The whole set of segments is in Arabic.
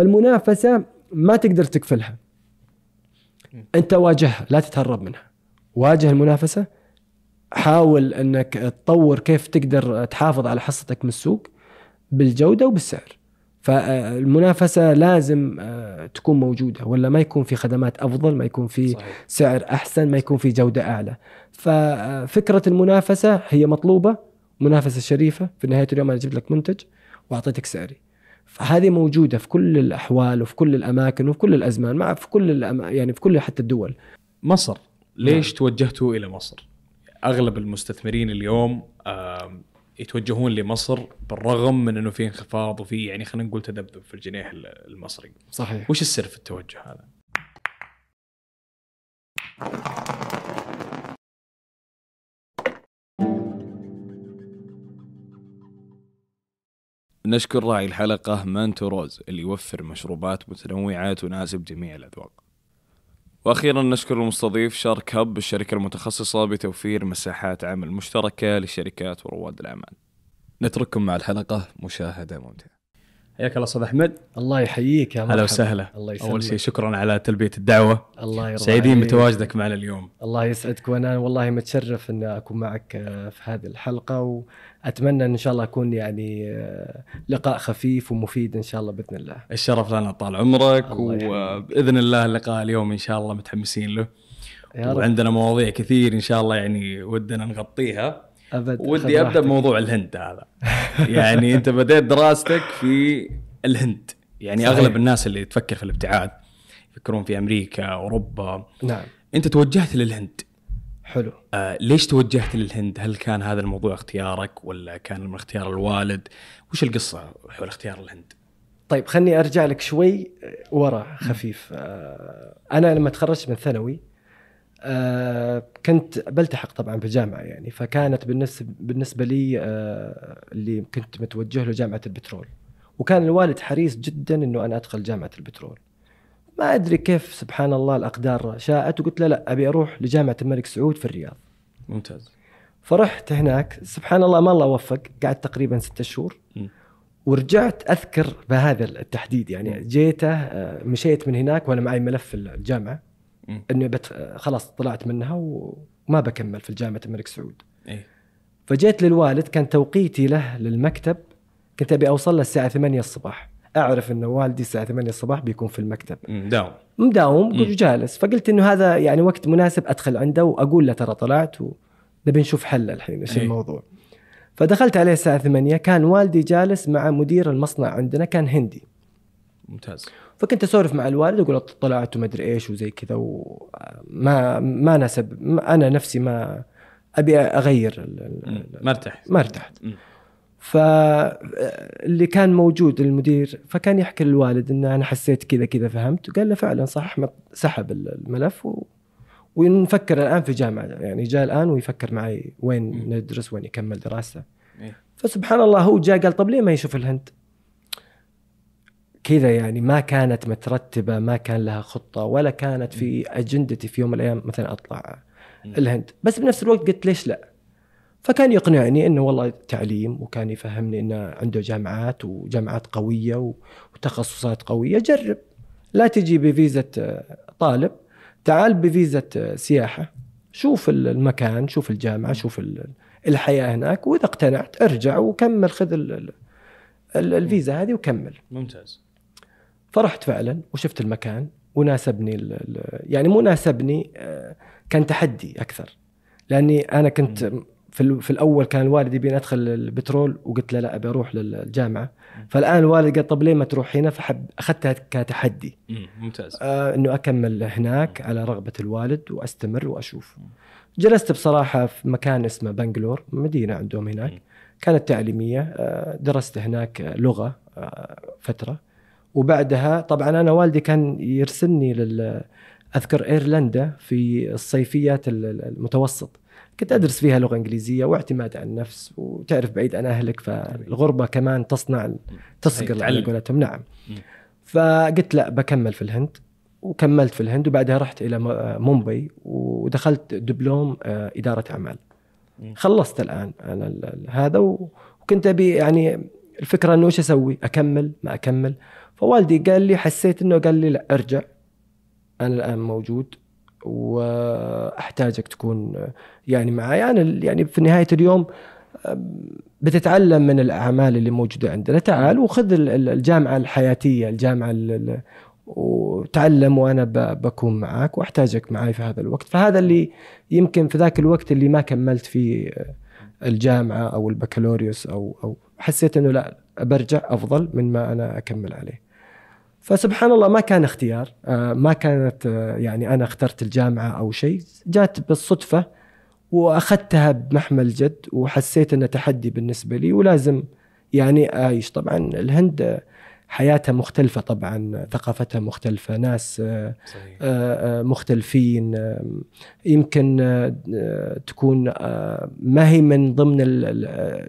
فالمنافسة ما تقدر تكفلها أنت واجهها لا تتهرب منها. واجه المنافسة حاول أنك تطور كيف تقدر تحافظ على حصتك من السوق بالجودة وبالسعر. فالمنافسة لازم آه، تكون موجودة ولا ما يكون في خدمات أفضل ما يكون في صحيح. سعر أحسن ما يكون في جودة أعلى. ففكرة المنافسة هي مطلوبة منافسة شريفة. في نهاية اليوم أنا جبت لك منتج وأعطيتك سعري. فهذه موجودة في كل الأحوال وفي كل الأماكن وفي كل الأزمان مع في كل يعني في كل حتى الدول. مصر. ليش نعم. توجهتوا إلى مصر؟ أغلب المستثمرين اليوم يتوجهون لمصر بالرغم من إنه في انخفاض وفي يعني خلينا نقول تذبذب في الجنيه المصري. صحيح. وش السر في التوجه هذا؟ نشكر راعي الحلقة مانتو روز اللي يوفر مشروبات متنوعة تناسب جميع الأذواق وأخيرا نشكر المستضيف شارك هب الشركة المتخصصة بتوفير مساحات عمل مشتركة للشركات ورواد الاعمال. نترككم مع الحلقة مشاهدة ممتعة. حياك الله أستاذ أحمد. الله يحييك يا هلا وسهلا. الله يسلمك. أول شيء شكرا على تلبية الدعوة. الله يرضى سعيدين بتواجدك معنا اليوم. الله يسعدك وأنا والله متشرف ان أكون معك في هذه الحلقة وأتمنى إن شاء الله أكون يعني لقاء خفيف ومفيد إن شاء الله بإذن الله. الشرف لنا طال عمرك وبإذن الله اللقاء اليوم إن شاء الله متحمسين له. يا رب. وعندنا مواضيع كثير إن شاء الله يعني ودنا نغطيها. أبد ودي أبدأ بموضوع الهند هذا يعني أنت بديت دراستك في الهند يعني صحيح. أغلب الناس اللي تفكر في الابتعاد يفكرون في أمريكا أوروبا نعم أنت توجهت للهند حلو آه ليش توجهت للهند؟ هل كان هذا الموضوع اختيارك ولا كان من اختيار الوالد؟ وش القصة حول اختيار الهند؟ طيب خلني أرجع لك شوي ورا خفيف آه أنا لما تخرجت من ثانوي آه كنت بلتحق طبعا بجامعة يعني فكانت بالنسبة بالنسبة لي آه اللي كنت متوجه له جامعة البترول. وكان الوالد حريص جدا إنه أنا أدخل جامعة البترول. ما أدري كيف سبحان الله الأقدار شاءت وقلت له لا أبي أروح لجامعة الملك سعود في الرياض. ممتاز. فرحت هناك سبحان الله ما الله وفق قعدت تقريبا ستة شهور. ورجعت أذكر بهذا التحديد يعني جيته آه، مشيت من هناك وأنا معي ملف الجامعة. إنه بت... خلاص طلعت منها وما بكمل في جامعة الملك سعود. إيه؟ فجيت للوالد كان توقيتي له للمكتب كنت أبي أوصل له الساعة 8 الصباح. أعرف إنه والدي الساعة 8 الصباح بيكون في المكتب. مداوم مداوم وجالس فقلت إنه هذا يعني وقت مناسب أدخل عنده وأقول له ترى طلعت ونبي نشوف حل الحين إيش الموضوع. فدخلت عليه الساعة 8 كان والدي جالس مع مدير المصنع عندنا كان هندي. ممتاز. فكنت أسولف مع الوالد أقول طلعت وما أدري إيش وزي كذا وما ما ناسب أنا نفسي ما أبي أغير ما ارتحت. ما ارتحت. فاللي كان موجود المدير فكان يحكي للوالد إن أنا حسيت كذا كذا فهمت. قال له فعلا صح أحمد سحب الملف و... ونفكر الآن في جامعة. يعني جاء الآن ويفكر معي وين ندرس وين يكمل دراسته إيه. فسبحان الله هو جاء قال طب ليه ما يشوف الهند؟ كذا يعني ما كانت مترتبة ما كان لها خطة ولا كانت في اجندتي في يوم من الأيام مثلا أطلع الهند. بس بنفس الوقت قلت ليش لا؟ فكان يقنعني إنه والله تعليم وكان يفهمني إنه عنده جامعات وجامعات قوية وتخصصات قوية. جرب. لا تجي بفيزا طالب. تعال بفيزا سياحة. شوف المكان شوف الجامعة شوف الحياة هناك وإذا اقتنعت ارجع وكمل خذ الفيزا هذه وكمل. ممتاز. فرحت فعلا وشفت المكان وناسبني يعني مو ناسبني آه، كان تحدي أكثر. لأني أنا كنت في, في الأول كان الوالد يبيني أدخل البترول وقلت له لا أبي أروح للجامعه فالآن الوالد قال طب ليه ما تروح هنا؟ فحب أخذتها كتحدي. ممتاز. آه إنه أكمل هناك على رغبة الوالد وأستمر وأشوف. جلست بصراحة في مكان اسمه بنجلور مدينة عندهم هناك. كانت تعليمية آه درست هناك لغة آه فترة. وبعدها طبعا أنا والدي كان يرسلني لل أذكر إيرلندا في الصيفيات المتوسط. كنت أدرس فيها لغة إنجليزية واعتماد على النفس وتعرف بعيد عن أهلك فالغربة كمان تصنع تصقل على قولتهم. نعم. فقلت لا بكمل في الهند. وكملت في الهند وبعدها رحت إلى مومباي ودخلت دبلوم آه، إدارة أعمال. خلصت الآن أنا هذا وكنت أبي يعني الفكرة إنه إيش أسوي؟ أكمل ما أكمل. فوالدي قال لي حسيت إنه قال لي لا ارجع أنا الآن موجود وأحتاجك تكون يعني معي أنا يعني في نهاية اليوم بتتعلم من الأعمال اللي موجودة عندنا. تعال وخذ الجامعة الحياتية الجامعة وتعلم وأنا بكون معك وأحتاجك معي في هذا الوقت. فهذا اللي يمكن في ذاك الوقت اللي ما كملت فيه الجامعة أو البكالوريوس أو أو حسيت إنه لا برجع أفضل من ما أنا أكمل عليه. فسبحان الله ما كان اختيار. آه، ما كانت آه، يعني أنا اخترت الجامعة أو شيء. جات بالصدفة وأخذتها بمحمل جد وحسيت إنه تحدي بالنسبة لي ولازم يعني اعيش طبعا الهند حياتها مختلفة طبعا ثقافتها مختلفة ناس آه، صحيح. آه، آه، مختلفين يمكن تكون ما هي من ضمن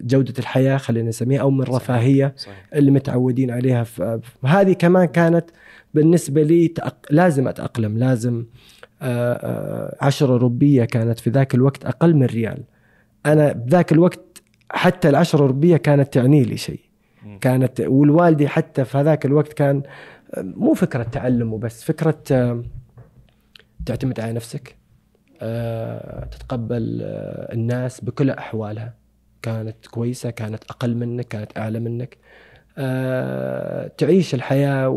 جودة الحياة خلينا نسميها أو من الرفاهية. اللي متعودين عليها هذه كمان كانت بالنسبة لي لازم أتأقلم لازم عشرة روبية كانت في ذاك الوقت أقل من ريال أنا بذاك الوقت حتى العشرة روبية كانت تعني لي شيء كانت والوالدي حتى في هذاك الوقت كان مو فكرة تعلم وبس فكرة تعتمد على نفسك آه، تتقبل آه، الناس بكل أحوالها. كانت كويسة كانت أقل منك كانت أعلى منك. آه، تعيش الحياة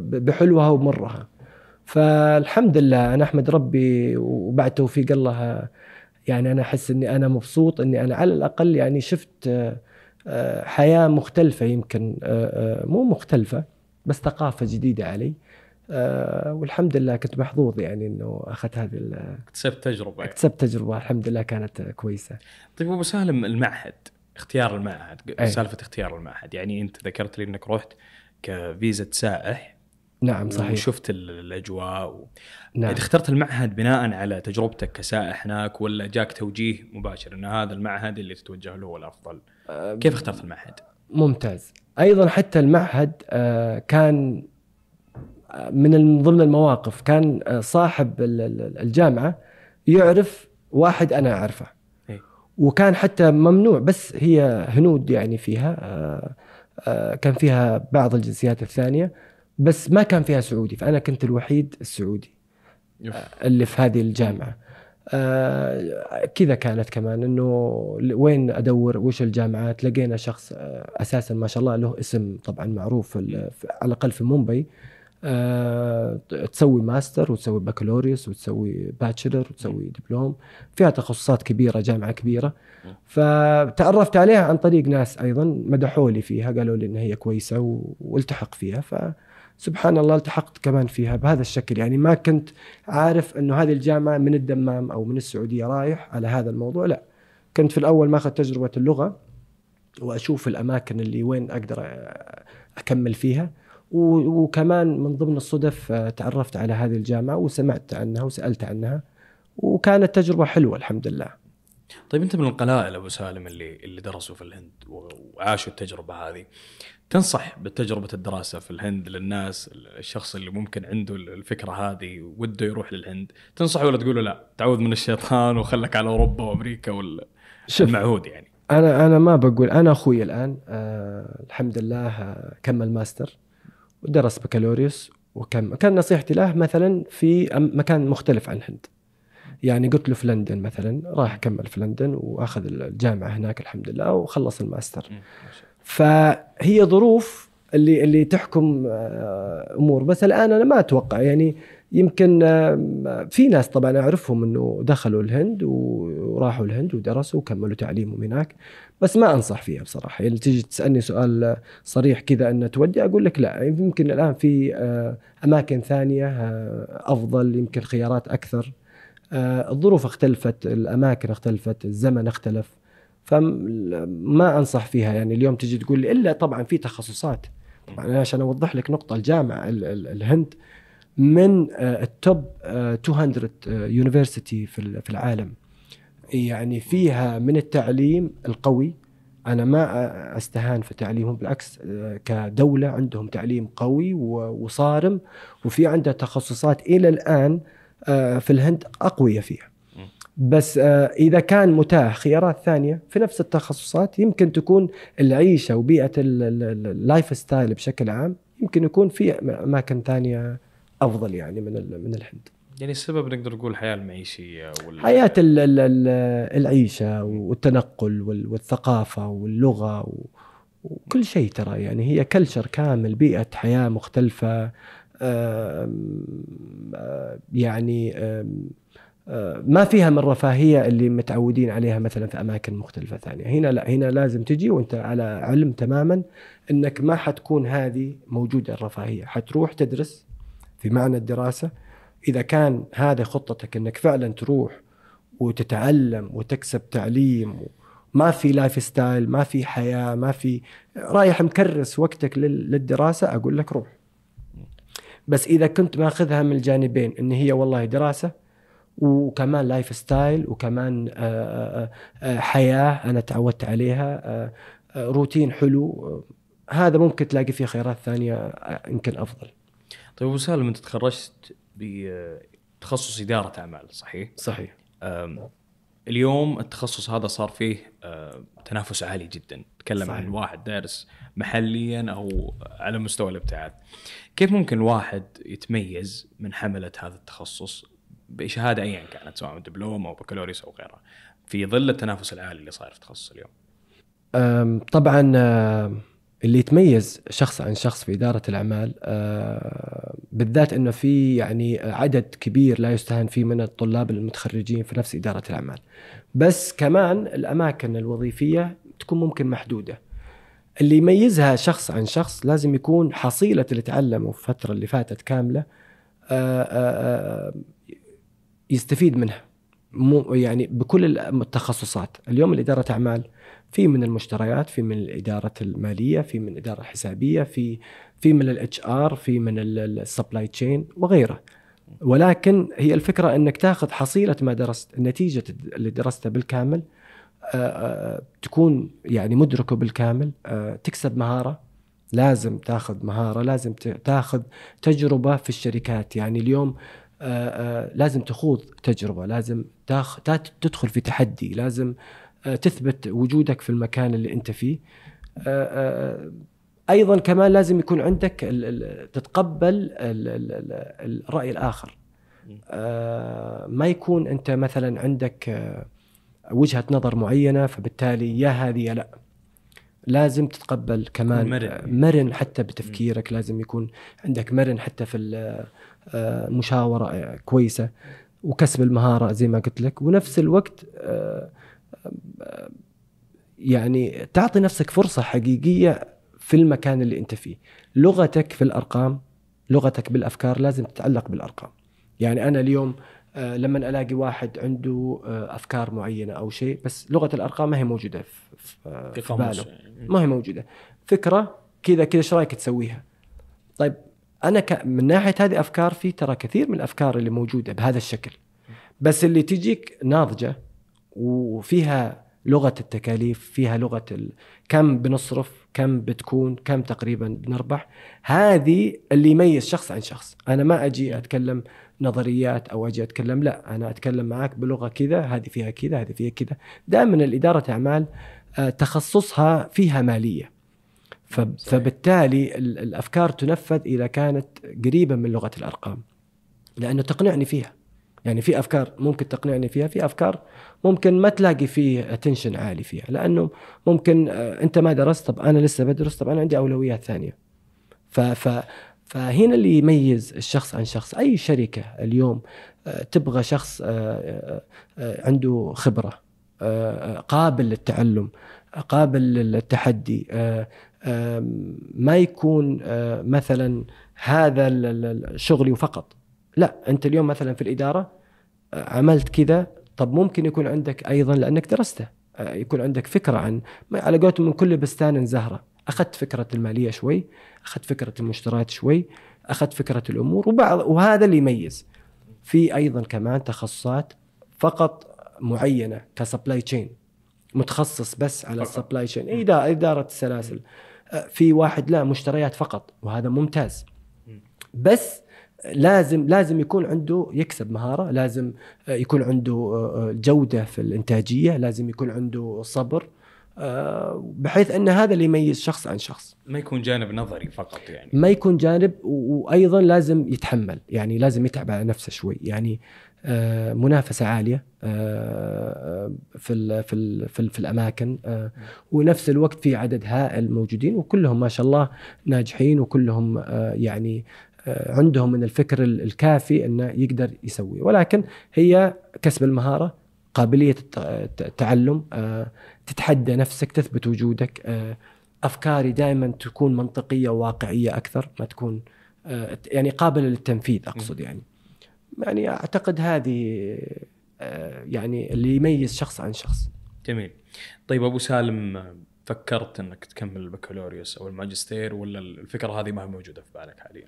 بحلوها ومرها. فالحمد لله أنا أحمد ربي وبعد توفيق الله يعني أنا أحس إني أنا مبسوط إني أنا على الأقل يعني شفت آه، حياة مختلفة يمكن آه، آه، مو مختلفة بس ثقافة جديدة علي. والحمد لله كنت محظوظ يعني إنه أخذت هذه اكتسبت تجربة. اكتسبت تجربة الحمد لله كانت كويسة. طيب أبو سالم المعهد اختيار المعهد أي. سالفة اختيار المعهد يعني أنت ذكرت لي إنك رحت كفيزا سائح نعم صحيح وشفت الأجواء و... نعم. اخترت المعهد بناء على تجربتك كسائح هناك ولا جاك توجيه مباشر إن هذا المعهد اللي تتوجه له هو الأفضل؟ كيف اخترت المعهد؟ ممتاز أيضا حتى المعهد آه، كان آه، من ضمن المواقف كان آه، صاحب الجامعة يعرف واحد أنا أعرفه إيه. وكان حتى ممنوع بس هي هنود يعني فيها كان فيها بعض الجنسيات الثانية بس ما كان فيها سعودي فأنا كنت الوحيد السعودي اللي في هذه الجامعة. آه كذا كانت كمان إنه وين أدور وش الجامعات؟ لقينا شخص آه أساسا ما شاء الله له اسم طبعا معروف على الأقل في مومباي. آه تسوي ماستر وتسوي بكالوريوس وتسوي bachelor وتسوي دبلوم. فيها تخصصات كبيرة جامعة كبيرة. فتعرفت عليها عن طريق ناس أيضا مدحوا لي فيها قالوا لي إن هي كويسة والتحق فيها. ف سبحان الله التحقت كمان فيها بهذا الشكل يعني ما كنت عارف إنه هذه الجامعة من الدمام أو من السعودية رايح على هذا الموضوع لا كنت في الأول ماخذ تجربة اللغة وأشوف الأماكن اللي وين أقدر أكمل فيها وكمان من ضمن الصدف آه، تعرفت على هذه الجامعة وسمعت عنها وسألت عنها وكانت تجربة حلوة الحمد لله. طيب أنت من القلائل أبو سالم اللي اللي درسوا في الهند وعاشوا التجربة هذه. تنصح بتجربة الدراسة في الهند للناس الشخص اللي ممكن عنده الفكرة هذه وده يروح للهند. تنصح ولا تقول له لا تعوذ من الشيطان وخلك على أوروبا وأمريكا والمعهود يعني. أنا أنا ما بقول أنا أخوي الآن آه الحمد لله آه، كمل ماستر ودرس بكالوريوس وكم كان نصيحتي له مثلا في مكان مختلف عن الهند. يعني قلت له في لندن مثلا راح كمل في لندن وأخذ الجامعة هناك الحمد لله وخلص الماستر. فهي ظروف اللي اللي تحكم آه، أمور. بس الآن أنا ما أتوقع. يعني يمكن آه، في ناس طبعا أعرفهم إنه دخلوا الهند وراحوا الهند ودرسوا وكملوا تعليمهم هناك. بس ما أنصح فيها بصراحة. يعني تيجي تسألني سؤال صريح كذا أن تودي أقول لك لا. يمكن الآن في آه، أماكن ثانية أفضل يمكن خيارات أكثر. الظروف اختلفت الأماكن اختلفت الزمن اختلف. فما أنصح فيها. يعني اليوم تجي تقول لي إلا طبعا في تخصصات. طبعا عشان أوضح لك نقطة الجامعة الهند من آه، ال top 200 university في العالم. يعني فيها من التعليم القوي. أنا ما أستهان في تعليمهم بالعكس آه، كدولة عندهم تعليم قوي وصارم. وفي عندها تخصصات إلى الآن آه، في الهند اقوياء فيها. بس آه، إذا كان متاح خيارات ثانية في نفس التخصصات يمكن تكون العيشة وبيئة ال life style بشكل عام يمكن يكون في أماكن ثانية أفضل يعني من من الهند يعني السبب نقدر نقول الحياة المعيشية وال... حياة ال ال ال العيشة والتنقل والثقافة واللغة وكل شيء ترى يعني هي كلشر كامل بيئة حياة مختلفة يعني ما فيها من الرفاهيه اللي متعودين عليها مثلا في أماكن مختلفة ثانية، هنا لا هنا لازم تجي وأنت على علم تماما إنك ما حتكون هذه موجودة الرفاهية، حتروح تدرس في معنى الدراسة. إذا كان هذا خطتك إنك فعلا تروح وتتعلم وتكسب تعليم ما في life style ما في حياة ما في رايح مكرس وقتك للدراسة أقول لك روح. بس إذا كنت ماخذها من الجانبين إن هي والله دراسة وكمان life style وكمان آه، آه، آه، حياة أنا تعودت عليها روتين حلو هذا ممكن تلاقي فيه خيارات ثانية يمكن أفضل. طيب أبو سالم أنت تخرجت بتخصص إدارة أعمال صحيح؟ صحيح. اليوم التخصص هذا صار فيه تنافس عالي جدا، تكلم عن واحد دارس محليا أو على مستوى الابتعاث. كيف ممكن واحد يتميز من حملة هذا التخصص بشهاده ايا كانت سواء دبلوم أو بكالوريوس أو غيرها في ظل التنافس العالي اللي صاير في التخصص اليوم؟ طبعا اللي يتميز شخص عن شخص في إدارة الأعمال بالذات إنه في يعني عدد كبير لا يستهان فيه من الطلاب المتخرجين في نفس إدارة الأعمال. بس كمان الأماكن الوظيفية تكون ممكن محدودة. اللي يميزها شخص عن شخص لازم يكون حصيلة اللي تعلمه في الفترة اللي فاتت كاملة يستفيد منها. مو يعني بكل التخصصات. اليوم الإدارة أعمال في من المشتريات في من الإدارة المالية في من الإدارة الحسابية في في من ال HR في من ال supply chain وغيره. ولكن هي الفكرة أنك تاخذ حصيلة ما درست النتيجة اللي درستها بالكامل تكون يعني مدركه بالكامل تكسب مهارة. لازم تاخذ مهارة لازم تاخذ تجربة في الشركات. يعني اليوم آه، آه، لازم تخوض تجربة لازم تاخ... تدخل في تحدي لازم آه، تثبت وجودك في المكان اللي أنت فيه. أيضا كمان لازم يكون عندك تتقبل الرأي الآخر. ما يكون أنت مثلا عندك وجهة نظر معينة فبالتالي يا هذه يا لا. لازم تتقبل كمان مرن. مرن حتى بتفكيرك لازم يكون عندك مرن حتى في آه، مشاورة كويسة وكسب المهارة زي ما قلت لك. ونفس الوقت آه، آه، يعني تعطي نفسك فرصة حقيقية في المكان اللي أنت فيه. لغتك في الأرقام لغتك بالأفكار لازم تتعلق بالأرقام. يعني أنا اليوم لما ألاقي واحد عنده أفكار معينة أو شيء بس لغة الأرقام ما هي موجودة في, في باله. ما هي موجودة. فكرة كذا كذا إيش رأيك تسويها؟ طيب أنا ك... من ناحية هذه أفكار في ترى كثير من الأفكار اللي موجودة بهذا الشكل. بس اللي تجيك ناضجة وفيها لغة التكاليف فيها لغة ال... كم بنصرف كم بتكون كم تقريبا بنربح هذه اللي يميز شخص عن شخص. أنا ما أجي أتكلم نظريات أو أجي أتكلم لا أنا أتكلم معك بلغة كذا هذه فيها كذا هذه فيها كذا. دائما الإدارة أعمال آه، تخصصها فيها مالية. فبالتالي الأفكار تنفذ إذا كانت قريبة من لغة الأرقام لأنه تقنعني فيها. يعني في أفكار ممكن تقنعني فيها في أفكار ممكن ما تلاقي فيه اتنشن عالي فيها لأنه ممكن آه، أنت ما درست طب أنا لسه بدرس طب أنا عندي أولويات ثانية. ف ف فهنا اللي يميز الشخص عن شخص أي شركة اليوم آه، تبغى شخص آه، عنده خبرة قابل للتعلم قابل للتحدي. ما يكون مثلا هذا شغلي فقط. لا أنت اليوم مثلا في الإدارة عملت كذا طب ممكن يكون عندك أيضا لأنك درسته. يكون عندك فكرة عن على قولتهم من كل بستان زهرة. أخذت فكرة المالية شوي أخذت فكرة المشتريات شوي أخذت فكرة الأمور وبعض وهذا اللي يميز. في أيضا كمان تخصصات فقط معينة ك supply chain متخصص بس على ال supply chain اداره السلاسل. في واحد لا مشتريات فقط وهذا ممتاز. بس لازم لازم يكون عنده يكسب مهارة لازم يكون عنده جودة في الإنتاجية لازم يكون عنده صبر بحيث أن هذا اللي يميز شخص عن شخص. ما يكون جانب نظري فقط يعني. ما يكون جانب وأيضا لازم يتحمل يعني لازم يتعب على نفسه شوي. يعني منافسة عالية آه، في ال في ال في, ال في الأماكن آه، ونفس الوقت في عدد هائل موجودين وكلهم ما شاء الله ناجحين وكلهم يعني عندهم من الفكر الكافي إنه يقدر يسوي. ولكن هي كسب المهارة قابلية التعلم تتحدى نفسك تثبت وجودك أفكاري دائما تكون منطقية وواقعية أكثر ما تكون يعني قابلة للتنفيذ أقصد يعني. يعني أعتقد هذه آه، يعني اللي يميز شخص عن شخص. جميل. طيب أبو سالم فكرت إنك تكمل البكالوريوس أو الماجستير ولا الفكرة هذه ما هي موجودة في بالك حاليا؟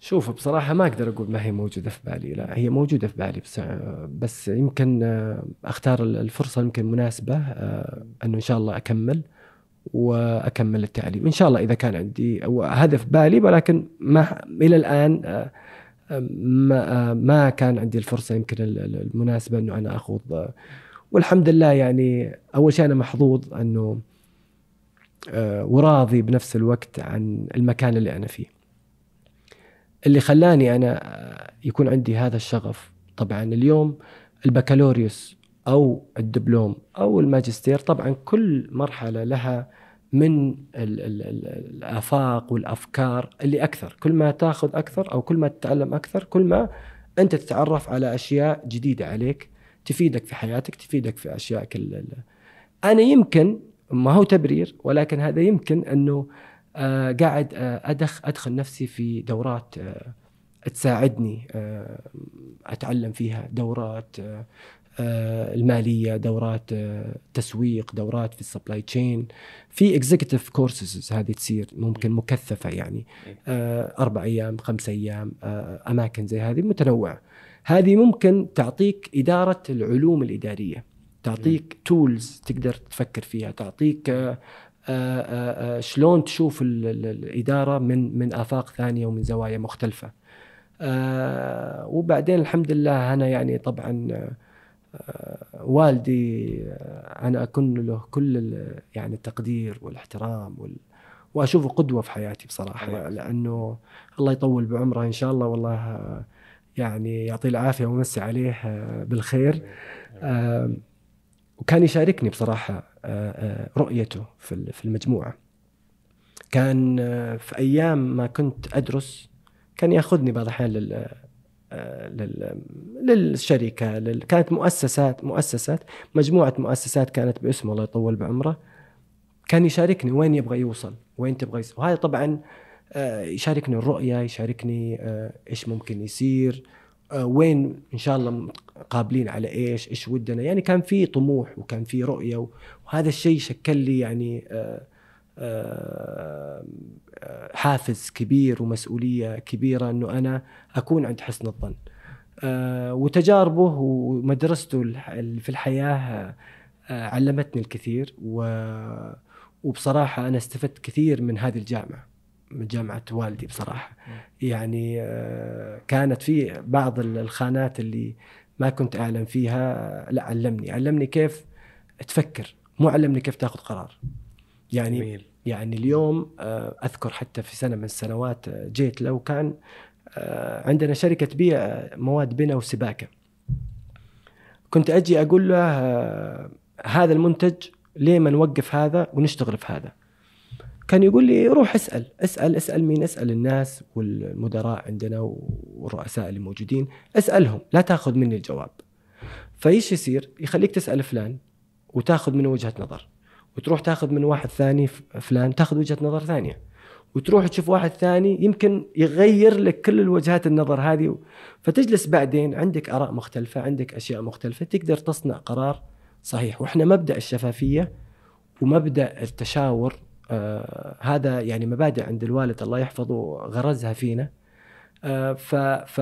شوف بصراحة ما أقدر أقول ما هي موجودة في بالي. لا هي موجودة في بالي بس, بس يمكن آه، أختار الفرصة يمكن مناسبة آه، أنه إن شاء الله أكمل وأكمل التعليم. إن شاء الله إذا كان عندي هدف بالي ولكن ما إلى الآن ما ما كان عندي الفرصة يمكن المناسبة إنه أنا أخوض والحمد لله يعني أول شيء أنا محظوظ إنه آه، وراضي بنفس الوقت عن المكان اللي أنا فيه. اللي خلاني أنا يكون عندي هذا الشغف طبعا اليوم البكالوريوس أو الدبلوم أو الماجستير طبعا كل مرحلة لها من ال ال ال الآفاق والأفكار اللي أكثر. كل ما تأخذ أكثر أو كل ما تتعلم أكثر كل ما أنت تتعرف على أشياء جديدة عليك تفيدك في حياتك تفيدك في اشياء كل أنا يمكن ما هو تبرير ولكن هذا يمكن أنه آه قاعد آه أدخ أدخل نفسي في دورات آه تساعدني آه أتعلم فيها دورات آه، المالية دورات آه، تسويق دورات في ال supply chain في executive courses هذه تصير ممكن مكثفة يعني. آه، أربع أيام خمس أيام أماكن زي هذه متنوعة. هذه ممكن تعطيك إدارة العلوم الإدارية تعطيك tools تقدر تفكر فيها تعطيك شلون تشوف الإدارة من من آفاق ثانية ومن زوايا مختلفة. وبعدين الحمد لله أنا يعني طبعا آه، والدي آه، أنا أكن له كل يعني التقدير والاحترام وال وأشوفه قدوة في حياتي بصراحة لأنه الله يطول بعمره إن شاء الله والله يعني يعطيه العافية ويمسي عليه بالخير. وكان يشاركني بصراحة آه، رؤيته في المجموعة. كان في أيام ما كنت أدرس كان يأخذني بعض الأحيان للشركة لل... كانت مؤسسات مؤسسات مجموعة مؤسسات كانت باسمه الله يطول بعمره كان يشاركني وين يبغى يوصل وين تبغى يوصل وهذا طبعا آه، يشاركني الرؤية يشاركني آه، إيش ممكن يصير آه، وين إن شاء الله قابلين على إيش إيش ودنا يعني كان في طموح وكان في رؤية وهذا الشيء شكل لي يعني حافز كبير ومسؤولية كبيرة أنه أنا أكون عند حسن الظن. آه، وتجاربه ومدرسته في الحياة آه، علمتني الكثير وبصراحة أنا استفدت كثير من هذه الجامعة من جامعة والدي بصراحة. يعني آه، كانت في بعض الخانات اللي ما كنت أعلم فيها لا علمني علمني كيف تفكر مو علمني كيف تاخذ قرار. يعني جميل. يعني اليوم آه، أذكر حتى في سنة من السنوات آه، جيت لو كان آه، عندنا شركة تبيع مواد بناء وسباكة. كنت أجي أقول له هذا المنتج ليه ما نوقف هذا ونشتغل في هذا؟ كان يقول لي روح اسأل اسأل اسأل مين؟ اسأل الناس والمدراء عندنا والرؤساء اللي موجودين اسألهم لا تأخذ مني الجواب. فإيش يصير؟ يخليك تسأل فلان وتأخذ منه وجهة نظر. وتروح تاخذ من واحد ثاني فلان تاخذ وجهة نظر ثانية. وتروح تشوف واحد ثاني يمكن يغير لك كل الوجهات النظر هذه فتجلس بعدين عندك آراء مختلفة عندك أشياء مختلفة تقدر تصنع قرار صحيح. وإحنا مبدأ الشفافية ومبدأ التشاور آه هذا يعني مبادئ عند الوالد الله يحفظه غرزها فينا. آه ف ف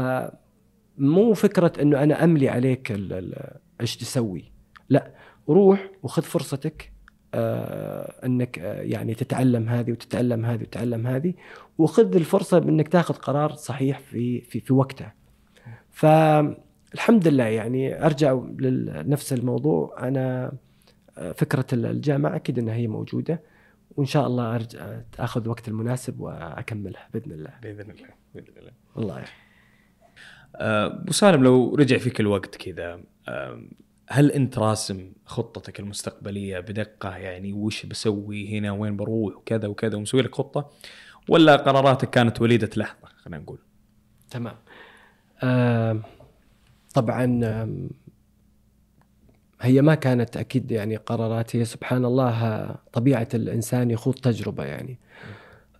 مو فكرة إنه أنا أملي عليك إيش تسوي. لا روح وخذ فرصتك أنك آه، يعني تتعلم هذه وتتعلم هذه وتتعلم هذه وخذ الفرصة بأنك تاخذ قرار صحيح في في في وقته. فالحمد لله يعني أرجع لنفس الموضوع. أنا فكرة الجامعة أكيد أنها هي موجودة وإن شاء الله أرجع آخذ وقت المناسب وأكملها بإذن الله. بإذن الله بإذن الله. والله أبو سالم لو رجع فيك الوقت كذا هل انت راسم خطتك المستقبلية بدقة؟ يعني وش بسوي هنا؟ وين بروح؟ وكذا وكذا ومسوي لك خطة؟ ولا قراراتك كانت وليدة لحظة خلينا نقول؟ تمام. آه طبعا هي ما كانت أكيد يعني قرارات هي سبحان الله طبيعة الإنسان يخوض تجربة يعني.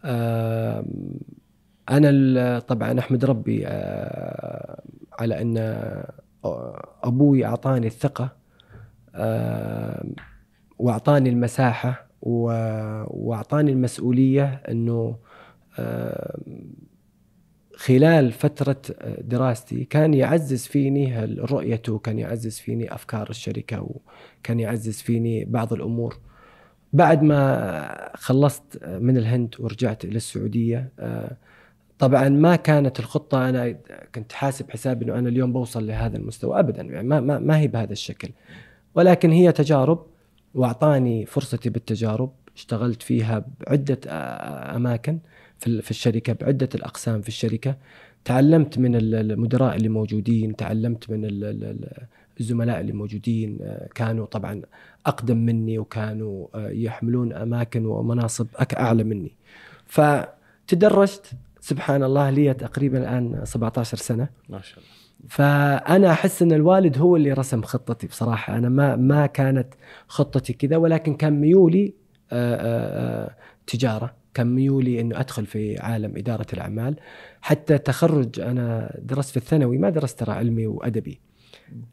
آه أنا طبعا أحمد ربي آه على أن أبوي أعطاني الثقة آه وأعطاني المساحة وأعطاني المسؤولية إنه آه خلال فترة دراستي كان يعزز فيني رؤيته كان يعزز فيني أفكار الشركة وكان يعزز فيني بعض الأمور. بعد ما خلصت من الهند ورجعت إلى السعودية طبعا ما كانت الخطة أنا كنت حاسب حسابي أنه أنا اليوم بوصل لهذا المستوى أبدا يعني ما, ما, ما هي بهذا الشكل. ولكن هي تجارب وأعطاني فرصتي بالتجارب اشتغلت فيها بعدة أماكن في الشركة بعدة الأقسام في الشركة. تعلمت من المدراء اللي موجودين تعلمت من الزملاء اللي موجودين آه، كانوا طبعا أقدم مني وكانوا آه، يحملون أماكن ومناصب أعلى مني. فتدرجت سبحان الله لي تقريبا الآن 17 سنة. ما شاء الله. فأنا أحس إن الوالد هو اللي رسم خطتي بصراحة. أنا ما ما كانت خطتي كذا ولكن كان ميولي آه، تجارة. كان ميولي إنه أدخل في عالم إدارة الأعمال. حتى تخرج أنا درست في الثانوي ما درست ترى علمي وأدبي.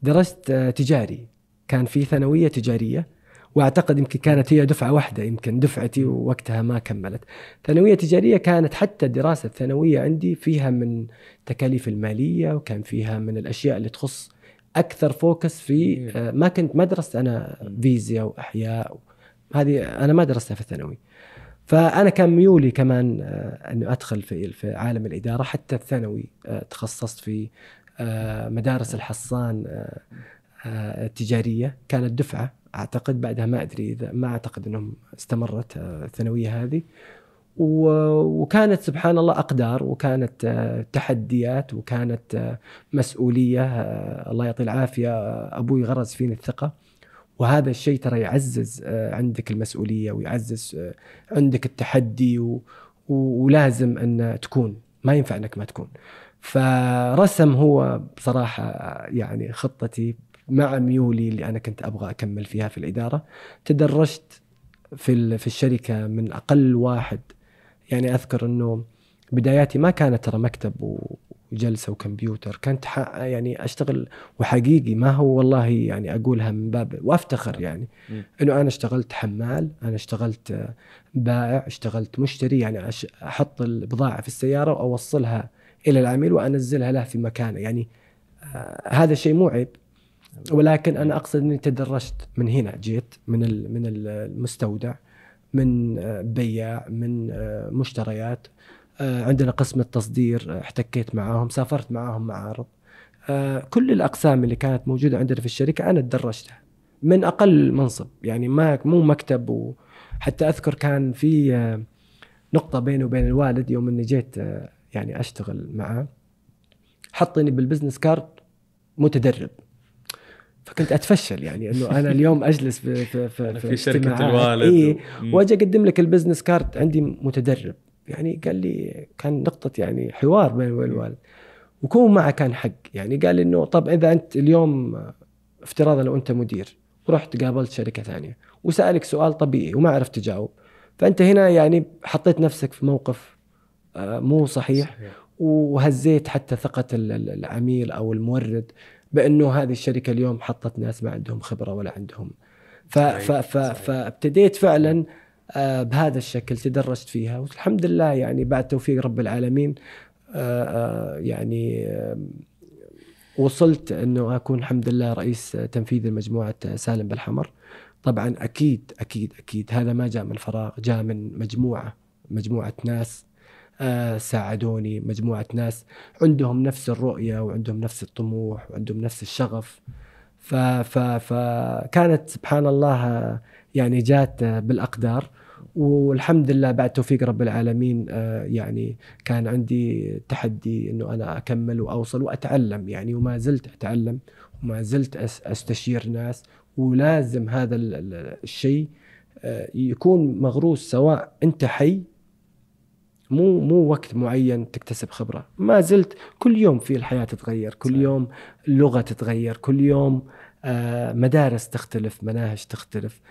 درست تجاري. كان في ثانوية تجارية. وأعتقد يمكن كانت هي دفعة واحدة يمكن دفعتي ووقتها ما كملت. ثانوية تجارية كانت حتى الدراسة الثانوية عندي فيها من تكاليف المالية وكان فيها من الأشياء اللي تخص أكثر فوكس في ما كنت ما درست أنا فيزياء وأحياء هذه أنا ما درستها في الثانوي. فأنا كان ميولي كمان آه، انه أدخل في في عالم الإدارة حتى الثانوي آه، تخصصت في آه، مدارس الحصان التجارية كانت دفعة أعتقد بعدها ما أدري اذا ما أعتقد إنهم استمرت الثانوية هذه. وكانت سبحان الله أقدار وكانت تحديات وكانت مسؤولية الله يعطي العافية أبوي غرز فيني الثقة. وهذا الشيء ترى يعزز آه، عندك المسؤولية ويعزز آه، عندك التحدي و... ولازم أن تكون. ما ينفع إنك ما تكون. فرسم هو بصراحة يعني خطتي مع ميولي اللي أنا كنت أبغى أكمل فيها في الإدارة تدرجت في في الشركة من أقل واحد. يعني أذكر إنه بداياتي ما كانت ترى مكتب وجلسة وكمبيوتر كنت يعني أشتغل وحقيقي. ما هو والله يعني أقولها من باب وأفتخر يعني. إنه أنا اشتغلت حمال أنا اشتغلت بائع اشتغلت مشتري. يعني أحط البضاعة في السيارة وأوصلها إلى العميل وأنزلها له في مكانه. يعني آه هذا شيء مو عيب. ولكن أنا أقصد إني تدرجت من هنا جيت من من المستودع من آه، بياع من آه، مشتريات. آه، عندنا قسم التصدير احتكيت معاهم سافرت معاهم معارض. كل الأقسام اللي كانت موجودة عندنا في الشركة أنا تدرجتها من أقل منصب. يعني ما مو مكتب وحتى أذكر كان في نقطة بيني وبين الوالد يوم إني جيت يعني أشتغل معاه حطني بال business card متدرب. فكنت أتفشل يعني إنه أنا اليوم أجلس في في في, في, في شركة الوالد إيه وأجي أقدم لك ال business card عندي متدرب. يعني قال لي كان نقطة يعني حوار بيني وبين الوالد وكون معه كان حق. يعني قال إنه طب إذا أنت اليوم افتراضا لو أنت مدير ورحت قابلت شركة ثانية وسألك سؤال طبيعي وما عرفت تجاوب. فأنت هنا يعني حطيت نفسك في موقف آه، مو صحيح, صحيح. وهزيت حتى ثقة العميل أو المورد. بأنه هذه الشركة اليوم حطت ناس ما عندهم خبرة ولا عندهم. فابتديت فعلا آه، بهذا الشكل تدرجت فيها. والحمد لله يعني بعد توفيق رب العالمين آه، آه، يعني وصلت أنه أكون الحمد لله رئيس تنفيذي لمجموعه سالم بالحمر. طبعا أكيد أكيد أكيد هذا ما جاء من فراغ جاء من مجموعة مجموعة ناس ساعدوني مجموعة ناس عندهم نفس الرؤية وعندهم نفس الطموح وعندهم نفس الشغف. فكانت سبحان الله يعني جات بالأقدار. والحمد لله بعد توفيق رب العالمين آه، يعني كان عندي تحدي إنه أنا أكمل وأوصل وأتعلم. يعني وما زلت أتعلم وما زلت أستشير ناس. ولازم هذا الشيء آه، يكون مغروس سواء أنت حي مو مو وقت معين تكتسب خبرة ما زلت كل يوم في الحياة تتغير كل يوم اللغة تتغير كل يوم آه، مدارس تختلف مناهج تختلف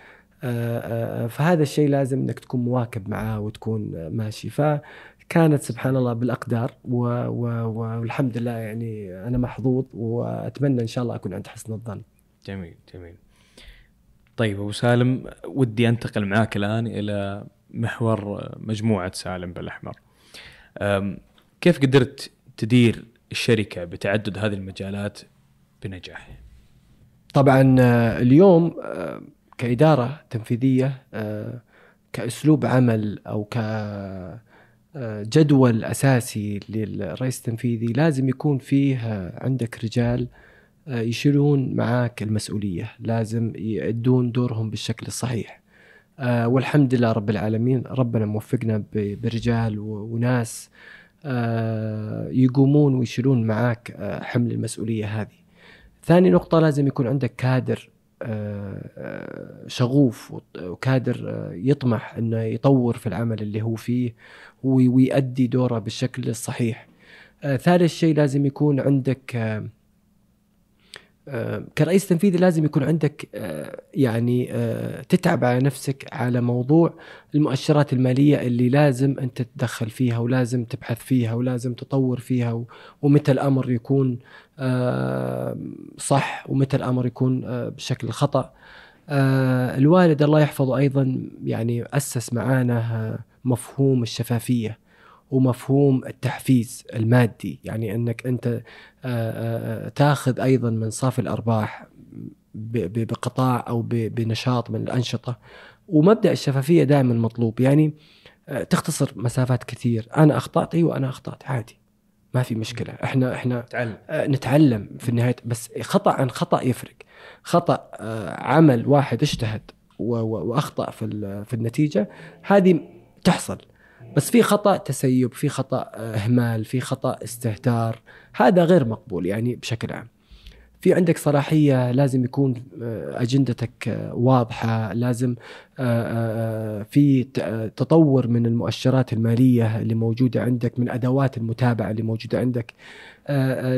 آه، فهذا الشيء لازم إنك تكون مواكب معاه وتكون ماشي فكانت سبحان الله بالأقدار و و والحمد لله يعني أنا محظوظ وأتمنى إن شاء الله أكون عند حسن الظن. جميل جميل. طيب أبو سالم ودي أنتقل معاك الآن إلى محور مجموعة سالم بالأحمر. كيف قدرت تدير الشركة بتعدد هذه المجالات بنجاح؟ طبعا آه، اليوم آه، كإدارة تنفيذية آه، كأسلوب عمل أو ك جدول أساسي للرئيس التنفيذي لازم يكون فيه عندك رجال يشيلون معاك المسؤولية، لازم يأدون دورهم بالشكل الصحيح. آه والحمد لله رب العالمين ربنا موفقنا برجال وناس آه يقومون ويشيلون معاك آه حمل المسؤولية هذه. ثاني نقطة لازم يكون عندك كادر شغوف وكادر يطمح إنه يطور في العمل اللي هو فيه ويؤدي دوره بالشكل الصحيح. ثالث شيء لازم يكون عندك كرئيس تنفيذي لازم يكون عندك آه، يعني آه، تتعب على نفسك على موضوع المؤشرات المالية اللي لازم أنت تتدخل فيها ولازم تبحث فيها ولازم تطور فيها ومتى الأمر يكون صح ومتى الأمر يكون بشكل خطأ. الوالد الله يحفظه أيضا يعني أسس معانا مفهوم الشفافية ومفهوم التحفيز المادي يعني إنك أنت آه، آه، تاخذ أيضا من صافي الأرباح بقطاع أو بنشاط من الأنشطة. ومبدأ الشفافية دائما مطلوب يعني آه، تختصر مسافات كثير. أنا أخطأت أيوه أنا أخطأت عادي ما في مشكلة. إحنا إحنا نتعلم. نتعلم في النهاية. بس خطأ عن خطأ يفرق. خطأ عمل واحد اجتهد وأخطأ في في النتيجة هذه تحصل. بس في خطأ تسيب في خطأ آه، إهمال في خطأ استهتار. هذا غير مقبول يعني بشكل عام. في عندك صلاحية لازم يكون آه، أجندتك آه، واضحة لازم في تطور من المؤشرات المالية اللي موجودة عندك من أدوات المتابعة اللي موجودة عندك.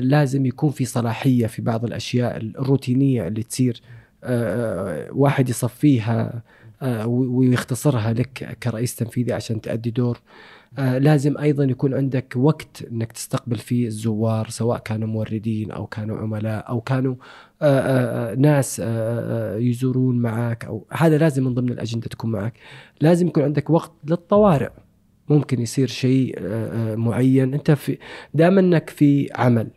لازم يكون في صلاحية في بعض الأشياء الروتينية اللي تصير واحد يصفيها. ويختصرها لك كرئيس تنفيذي عشان تأدي دور. آه، لازم أيضا يكون عندك وقت إنك تستقبل فيه الزوار سواء كانوا موردين أو كانوا عملاء أو كانوا آه، ناس يزورون معك أو هذا لازم من ضمن الأجندة تكون معك لازم يكون عندك وقت للطوارئ. ممكن يصير شيء معين. أنت في دام إنك في عمل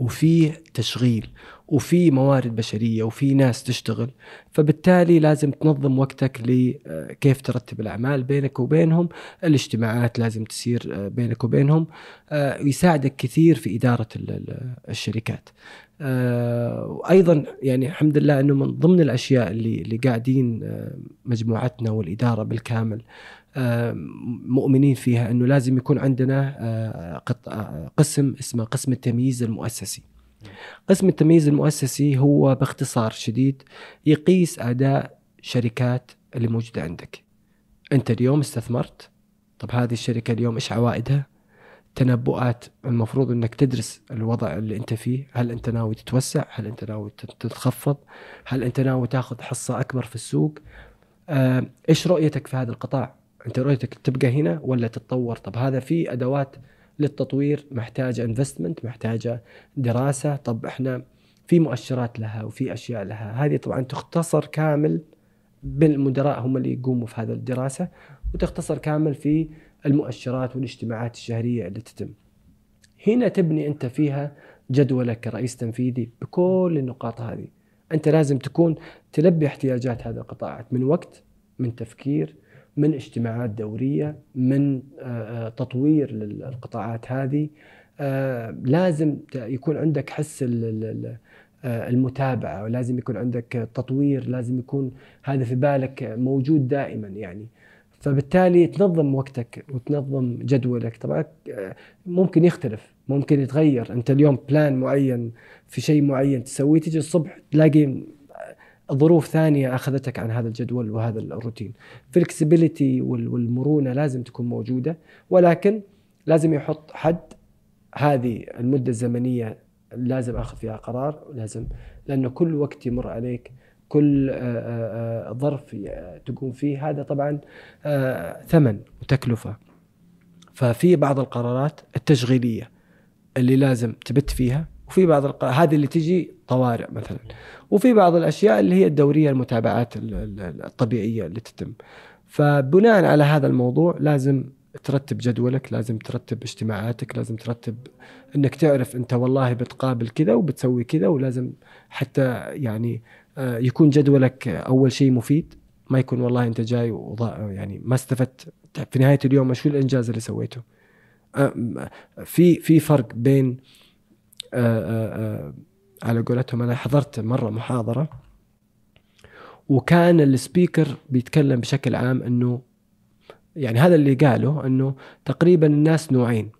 وفيه تشغيل وفي موارد بشرية وفي ناس تشتغل. فبالتالي لازم تنظم وقتك لكيف ترتب الأعمال بينك وبينهم. الاجتماعات لازم تصير بينك وبينهم. آه، يساعدك كثير في إدارة الشركات. آه، وأيضا يعني الحمد لله إنه من ضمن الأشياء اللي اللي قاعدين آه، مجموعتنا والإدارة بالكامل مؤمنين فيها أنه لازم يكون عندنا قسم اسمه قسم التمييز المؤسسي. قسم التمييز المؤسسي هو باختصار شديد يقيس أداء شركات اللي موجودة عندك. أنت اليوم استثمرت طب هذه الشركة اليوم إيش عوائدها؟ تنبؤات المفروض إنك تدرس الوضع اللي أنت فيه، هل أنت ناوي تتوسع؟ هل أنت ناوي تتخفض؟ هل أنت ناوي تاخذ حصة أكبر في السوق؟ إيش رؤيتك في هذا القطاع؟ أنت رؤيتك تبقى هنا ولا تتطور؟ طب هذا في أدوات للتطوير محتاجة انفستمنت محتاجة دراسة. طب إحنا في مؤشرات لها وفي أشياء لها. هذه طبعا تختصر كامل بالمدراء هم اللي يقوموا في هذه الدراسة وتختصر كامل في المؤشرات والاجتماعات الشهرية اللي تتم. هنا تبني أنت فيها جدولك كرئيس تنفيذي بكل النقاط هذه. أنت لازم تكون تلبي احتياجات هذه القطاعات من وقت من تفكير من اجتماعات دورية من آه، آه، تطوير للقطاعات هذه. آه، لازم يكون عندك حس المتابعة ولازم يكون عندك تطوير لازم يكون هذا في بالك موجود دائما يعني. فبالتالي تنظم وقتك وتنظم جدولك. طبعا ممكن يختلف ممكن يتغير. أنت اليوم بلان معين في شيء معين تسويه تجي الصبح تلاقي ظروف ثانية أخذتك عن هذا الجدول وهذا الروتين. فلكسبيليتي والمرونة لازم تكون موجودة ولكن لازم يحط حد. هذه المدة الزمنية لازم أخذ فيها قرار لازم لأنه كل وقت يمر عليك كل آه، آه، آه، ظرف تقوم فيه هذا طبعا ثمن وتكلفة. ففي بعض القرارات التشغيلية اللي لازم تبت فيها وفي بعض الق... هذه اللي تجي طوارئ مثلا. وفي بعض الأشياء اللي هي الدورية المتابعات الطبيعية اللي تتم. فبناء على هذا الموضوع لازم ترتب جدولك لازم ترتب اجتماعاتك لازم ترتب إنك تعرف أنت والله بتقابل كذا وبتسوي كذا ولازم حتى يعني آه، يكون جدولك أول شيء مفيد. ما يكون والله أنت جاي وضاء يعني ما استفدت. في نهاية اليوم شو الإنجاز اللي سويته. في في فرق بين على قولتهم أنا حضرت مرة محاضرة وكان السبيكر بيتكلم بشكل عام إنه يعني هذا اللي قاله إنه تقريبا الناس نوعين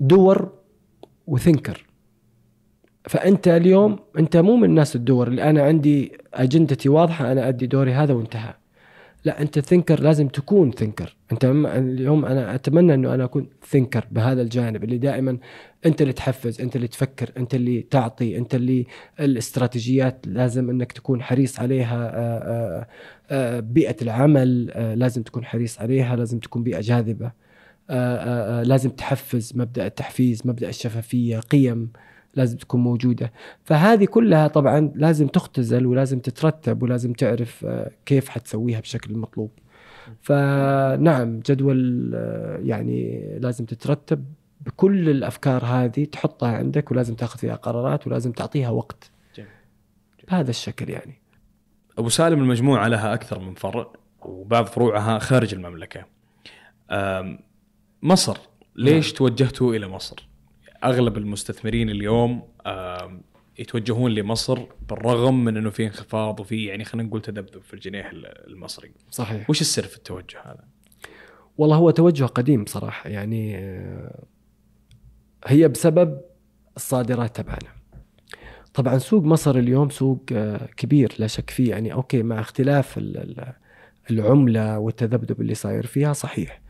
دور وثنكر فأنت اليوم أنت مو من الناس الدور اللي أنا عندي أجندتي واضحة أنا أدي دوري هذا وانتهى. لا أنت ثينكر لازم تكون ثينكر أنت اليوم أنا أتمنى إنه أنا أكون ثينكر بهذا الجانب اللي دائما أنت اللي تحفز أنت اللي تفكر أنت اللي تعطي أنت اللي الاستراتيجيات لازم إنك تكون حريص عليها آه، آه، آه، بيئة العمل لازم تكون حريص عليها لازم تكون بيئة جاذبة لازم تحفز مبدأ التحفيز مبدأ الشفافية قيم. لازم تكون موجودة. فهذه كلها طبعا لازم تختزل ولازم تترتب ولازم تعرف آه، كيف حتسويها بشكل المطلوب فنعم جدول آه، يعني لازم تترتب. بكل الأفكار هذه تحطها عندك ولازم تأخذ فيها قرارات ولازم تعطيها وقت. بهذا الشكل يعني. أبو سالم المجموعة لها أكثر من فرع وبعض فروعها خارج المملكة. مصر ليش نعم. توجهتوا إلى مصر؟ أغلب المستثمرين اليوم يتوجهون لمصر بالرغم من إنه في انخفاض وفي يعني خلينا نقول تذبذب في الجنيه المصري. صحيح. وش السر في التوجه هذا؟ والله هو توجه قديم صراحة يعني آه، هي بسبب الصادرات تبعنا. طبعا سوق مصر اليوم سوق آه، كبير لا شك فيه يعني أوكي مع اختلاف العملة والتذبذب اللي صاير فيها صحيح.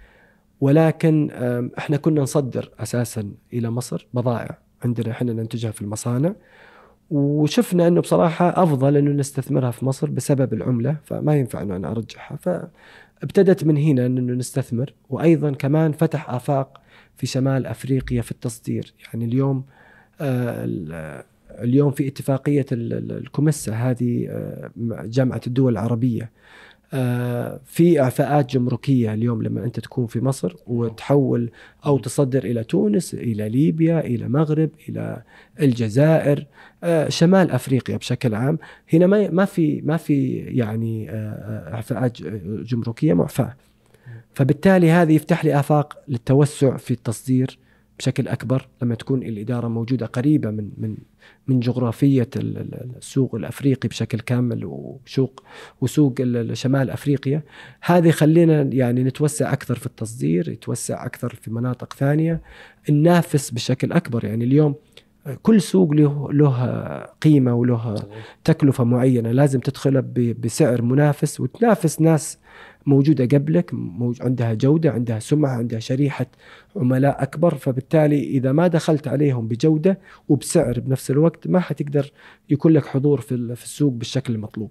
ولكن إحنا كنا نصدر أساسا إلى مصر بضائع عندنا إحنا ننتجها في المصانع وشفنا إنه بصراحة أفضل إنه نستثمرها في مصر بسبب العملة فما ينفع إنه أنا أرجعها. فابتدت من هنا إنه نستثمر وأيضا كمان فتح آفاق في شمال أفريقيا في التصدير. يعني اليوم آه، اليوم في اتفاقية الكوميسا هذه آه، جامعة الدول العربية. في إعفاءات جمركية اليوم لما أنت تكون في مصر وتحول أو تصدر إلى تونس إلى ليبيا إلى المغرب إلى الجزائر آه، شمال أفريقيا بشكل عام. هنا ما ما في ما في يعني آه، إعفاءات جمركية معفاة. فبالتالي هذا يفتح لي آفاق للتوسع في التصدير بشكل أكبر لما تكون الإدارة موجودة قريبة من من من جغرافية السوق الأفريقي بشكل كامل وسوق وسوق شمال أفريقيا. هذه خلينا يعني نتوسع أكثر في التصدير يتوسع أكثر في مناطق ثانية. ننافس بشكل أكبر يعني اليوم كل سوق له له قيمة وله تكلفة معينة. لازم تدخلها بسعر منافس وتنافس ناس موجودة قبلك موج عندها جودة عندها سمعة عندها شريحة عملاء أكبر فبالتالي إذا ما دخلت عليهم بجودة وبسعر بنفس الوقت ما حتقدر يكون لك حضور في السوق بالشكل المطلوب.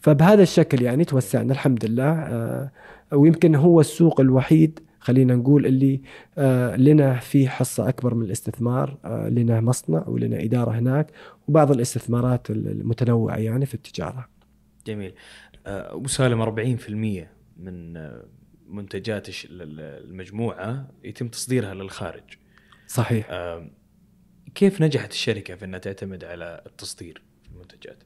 فبهذا الشكل يعني توسعنا الحمد لله آه، ويمكن هو السوق الوحيد خلينا نقول اللي آه، لنا فيه حصة أكبر من الاستثمار آه، لنا مصنع ولنا إدارة هناك وبعض الاستثمارات المتنوعة يعني في التجارة جميل ابو سالم 40% من منتجات المجموعة يتم تصديرها للخارج. صحيح. كيف نجحت الشركة في إنها تعتمد على التصدير في المنتجات؟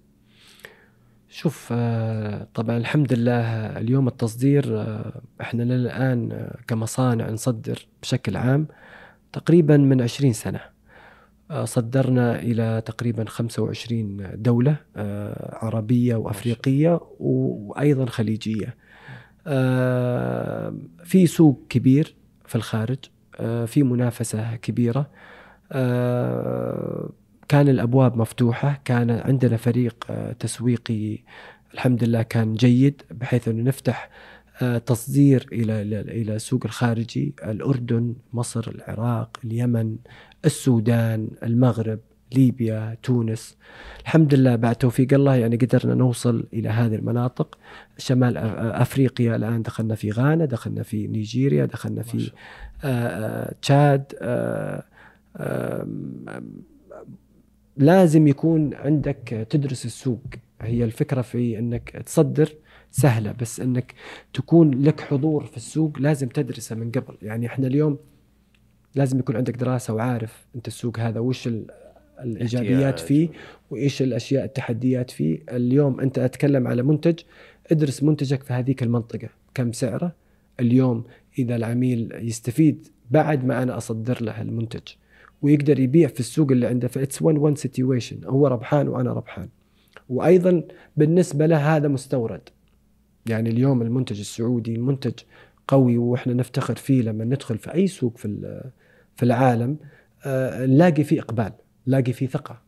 شوف آه، طبعا الحمد لله اليوم التصدير آه، إحنا للآن آه، كمصانع نصدر بشكل عام تقريبا من 20 سنة. صدرنا إلى تقريبا 25 دولة عربية وأفريقية وأيضا خليجية. في سوق كبير في الخارج في منافسة كبيرة. كان الأبواب مفتوحة كان عندنا فريق آه، تسويقي الحمد لله كان جيد بحيث انه نفتح آه، تصدير إلى إلى السوق الخارجي الأردن مصر العراق اليمن السودان المغرب ليبيا تونس. الحمد لله بعد توفيق الله يعني قدرنا نوصل إلى هذه المناطق. شمال أفريقيا الآن دخلنا في غانا دخلنا في نيجيريا دخلنا في تشاد. لازم يكون عندك تدرس السوق. هي الفكرة في إنك تصدر سهلة بس إنك تكون لك حضور في السوق لازم تدرسه من قبل. يعني إحنا اليوم لازم يكون عندك دراسة وعارف أنت السوق هذا وش الإيجابيات فيه وإيش الأشياء التحديات فيه. اليوم أنت أتكلم على منتج ادرس منتجك في هذيك المنطقة. كم سعره؟ اليوم إذا العميل يستفيد بعد ما أنا أصدر له المنتج ويقدر يبيع في السوق اللي عنده. ف it's win win situation هو ربحان وأنا ربحان. وأيضا بالنسبة له هذا مستورد. يعني اليوم المنتج السعودي منتج قوي وإحنا نفتخر فيه لما ندخل في أي سوق في في العالم آه، نلاقي فيه إقبال نلاقي فيه ثقة.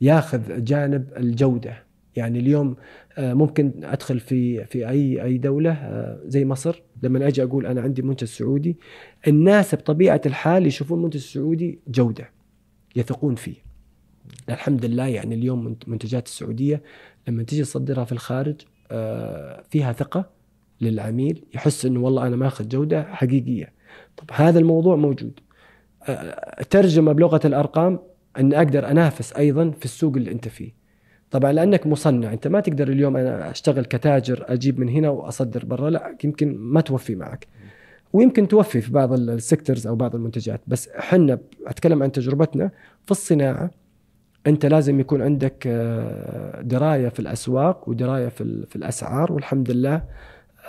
ياخذ جانب الجودة. يعني اليوم آه، ممكن أدخل في في أي أي دولة آه، زي مصر. لما أجي أقول أنا عندي منتج سعودي الناس بطبيعة الحال يشوفون المنتج السعودي جودة يثقون فيه. الحمد لله يعني اليوم منتجات السعودية لما تيجي تصدرها في الخارج آه، فيها ثقة للعميل يحس إنه والله أنا ماخذ جودة حقيقية. طب هذا الموضوع موجود. ترجمة بلغة الأرقام أن أقدر أنافس أيضا في السوق اللي أنت فيه. طبعا لأنك مصنع أنت ما تقدر اليوم أنا أشتغل كتاجر أجيب من هنا وأصدر برا لا يمكن ما توفي معك. ويمكن توفي في بعض السيكتورز أو بعض المنتجات. بس إحنا أتكلم عن تجربتنا في الصناعة. أنت لازم يكون عندك آه، دراية في الأسواق ودراية في, الأسعار والحمد لله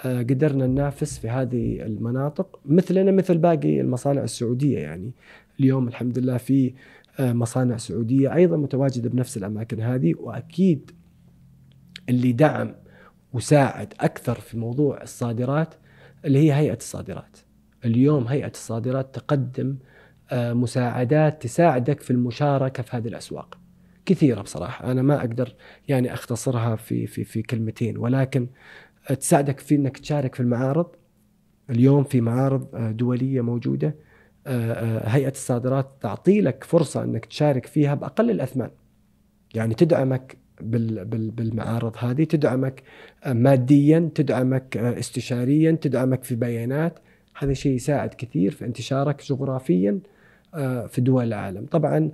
قدرنا ننافس في هذه المناطق مثلنا مثل باقي المصانع السعودية يعني اليوم الحمد لله في آه، مصانع سعودية أيضا متواجدة بنفس الأماكن هذه وأكيد اللي دعم وساعد أكثر في موضوع الصادرات اللي هي هيئة الصادرات. اليوم هيئة الصادرات تقدم آه، مساعدات تساعدك في المشاركة في هذه الأسواق. كثيرة بصراحة أنا ما أقدر يعني أختصرها في في في كلمتين ولكن تساعدك في إنك تشارك في المعارض. اليوم في معارض آه، دولية موجودة آه، آه، هيئة الصادرات تعطي لك فرصة إنك تشارك فيها بأقل الاثمان يعني تدعمك بالمعارض هذه تدعمك ماديا تدعمك استشاريا تدعمك في بيانات. هذا شيء يساعد كثير في انتشارك جغرافيا في دول العالم. طبعا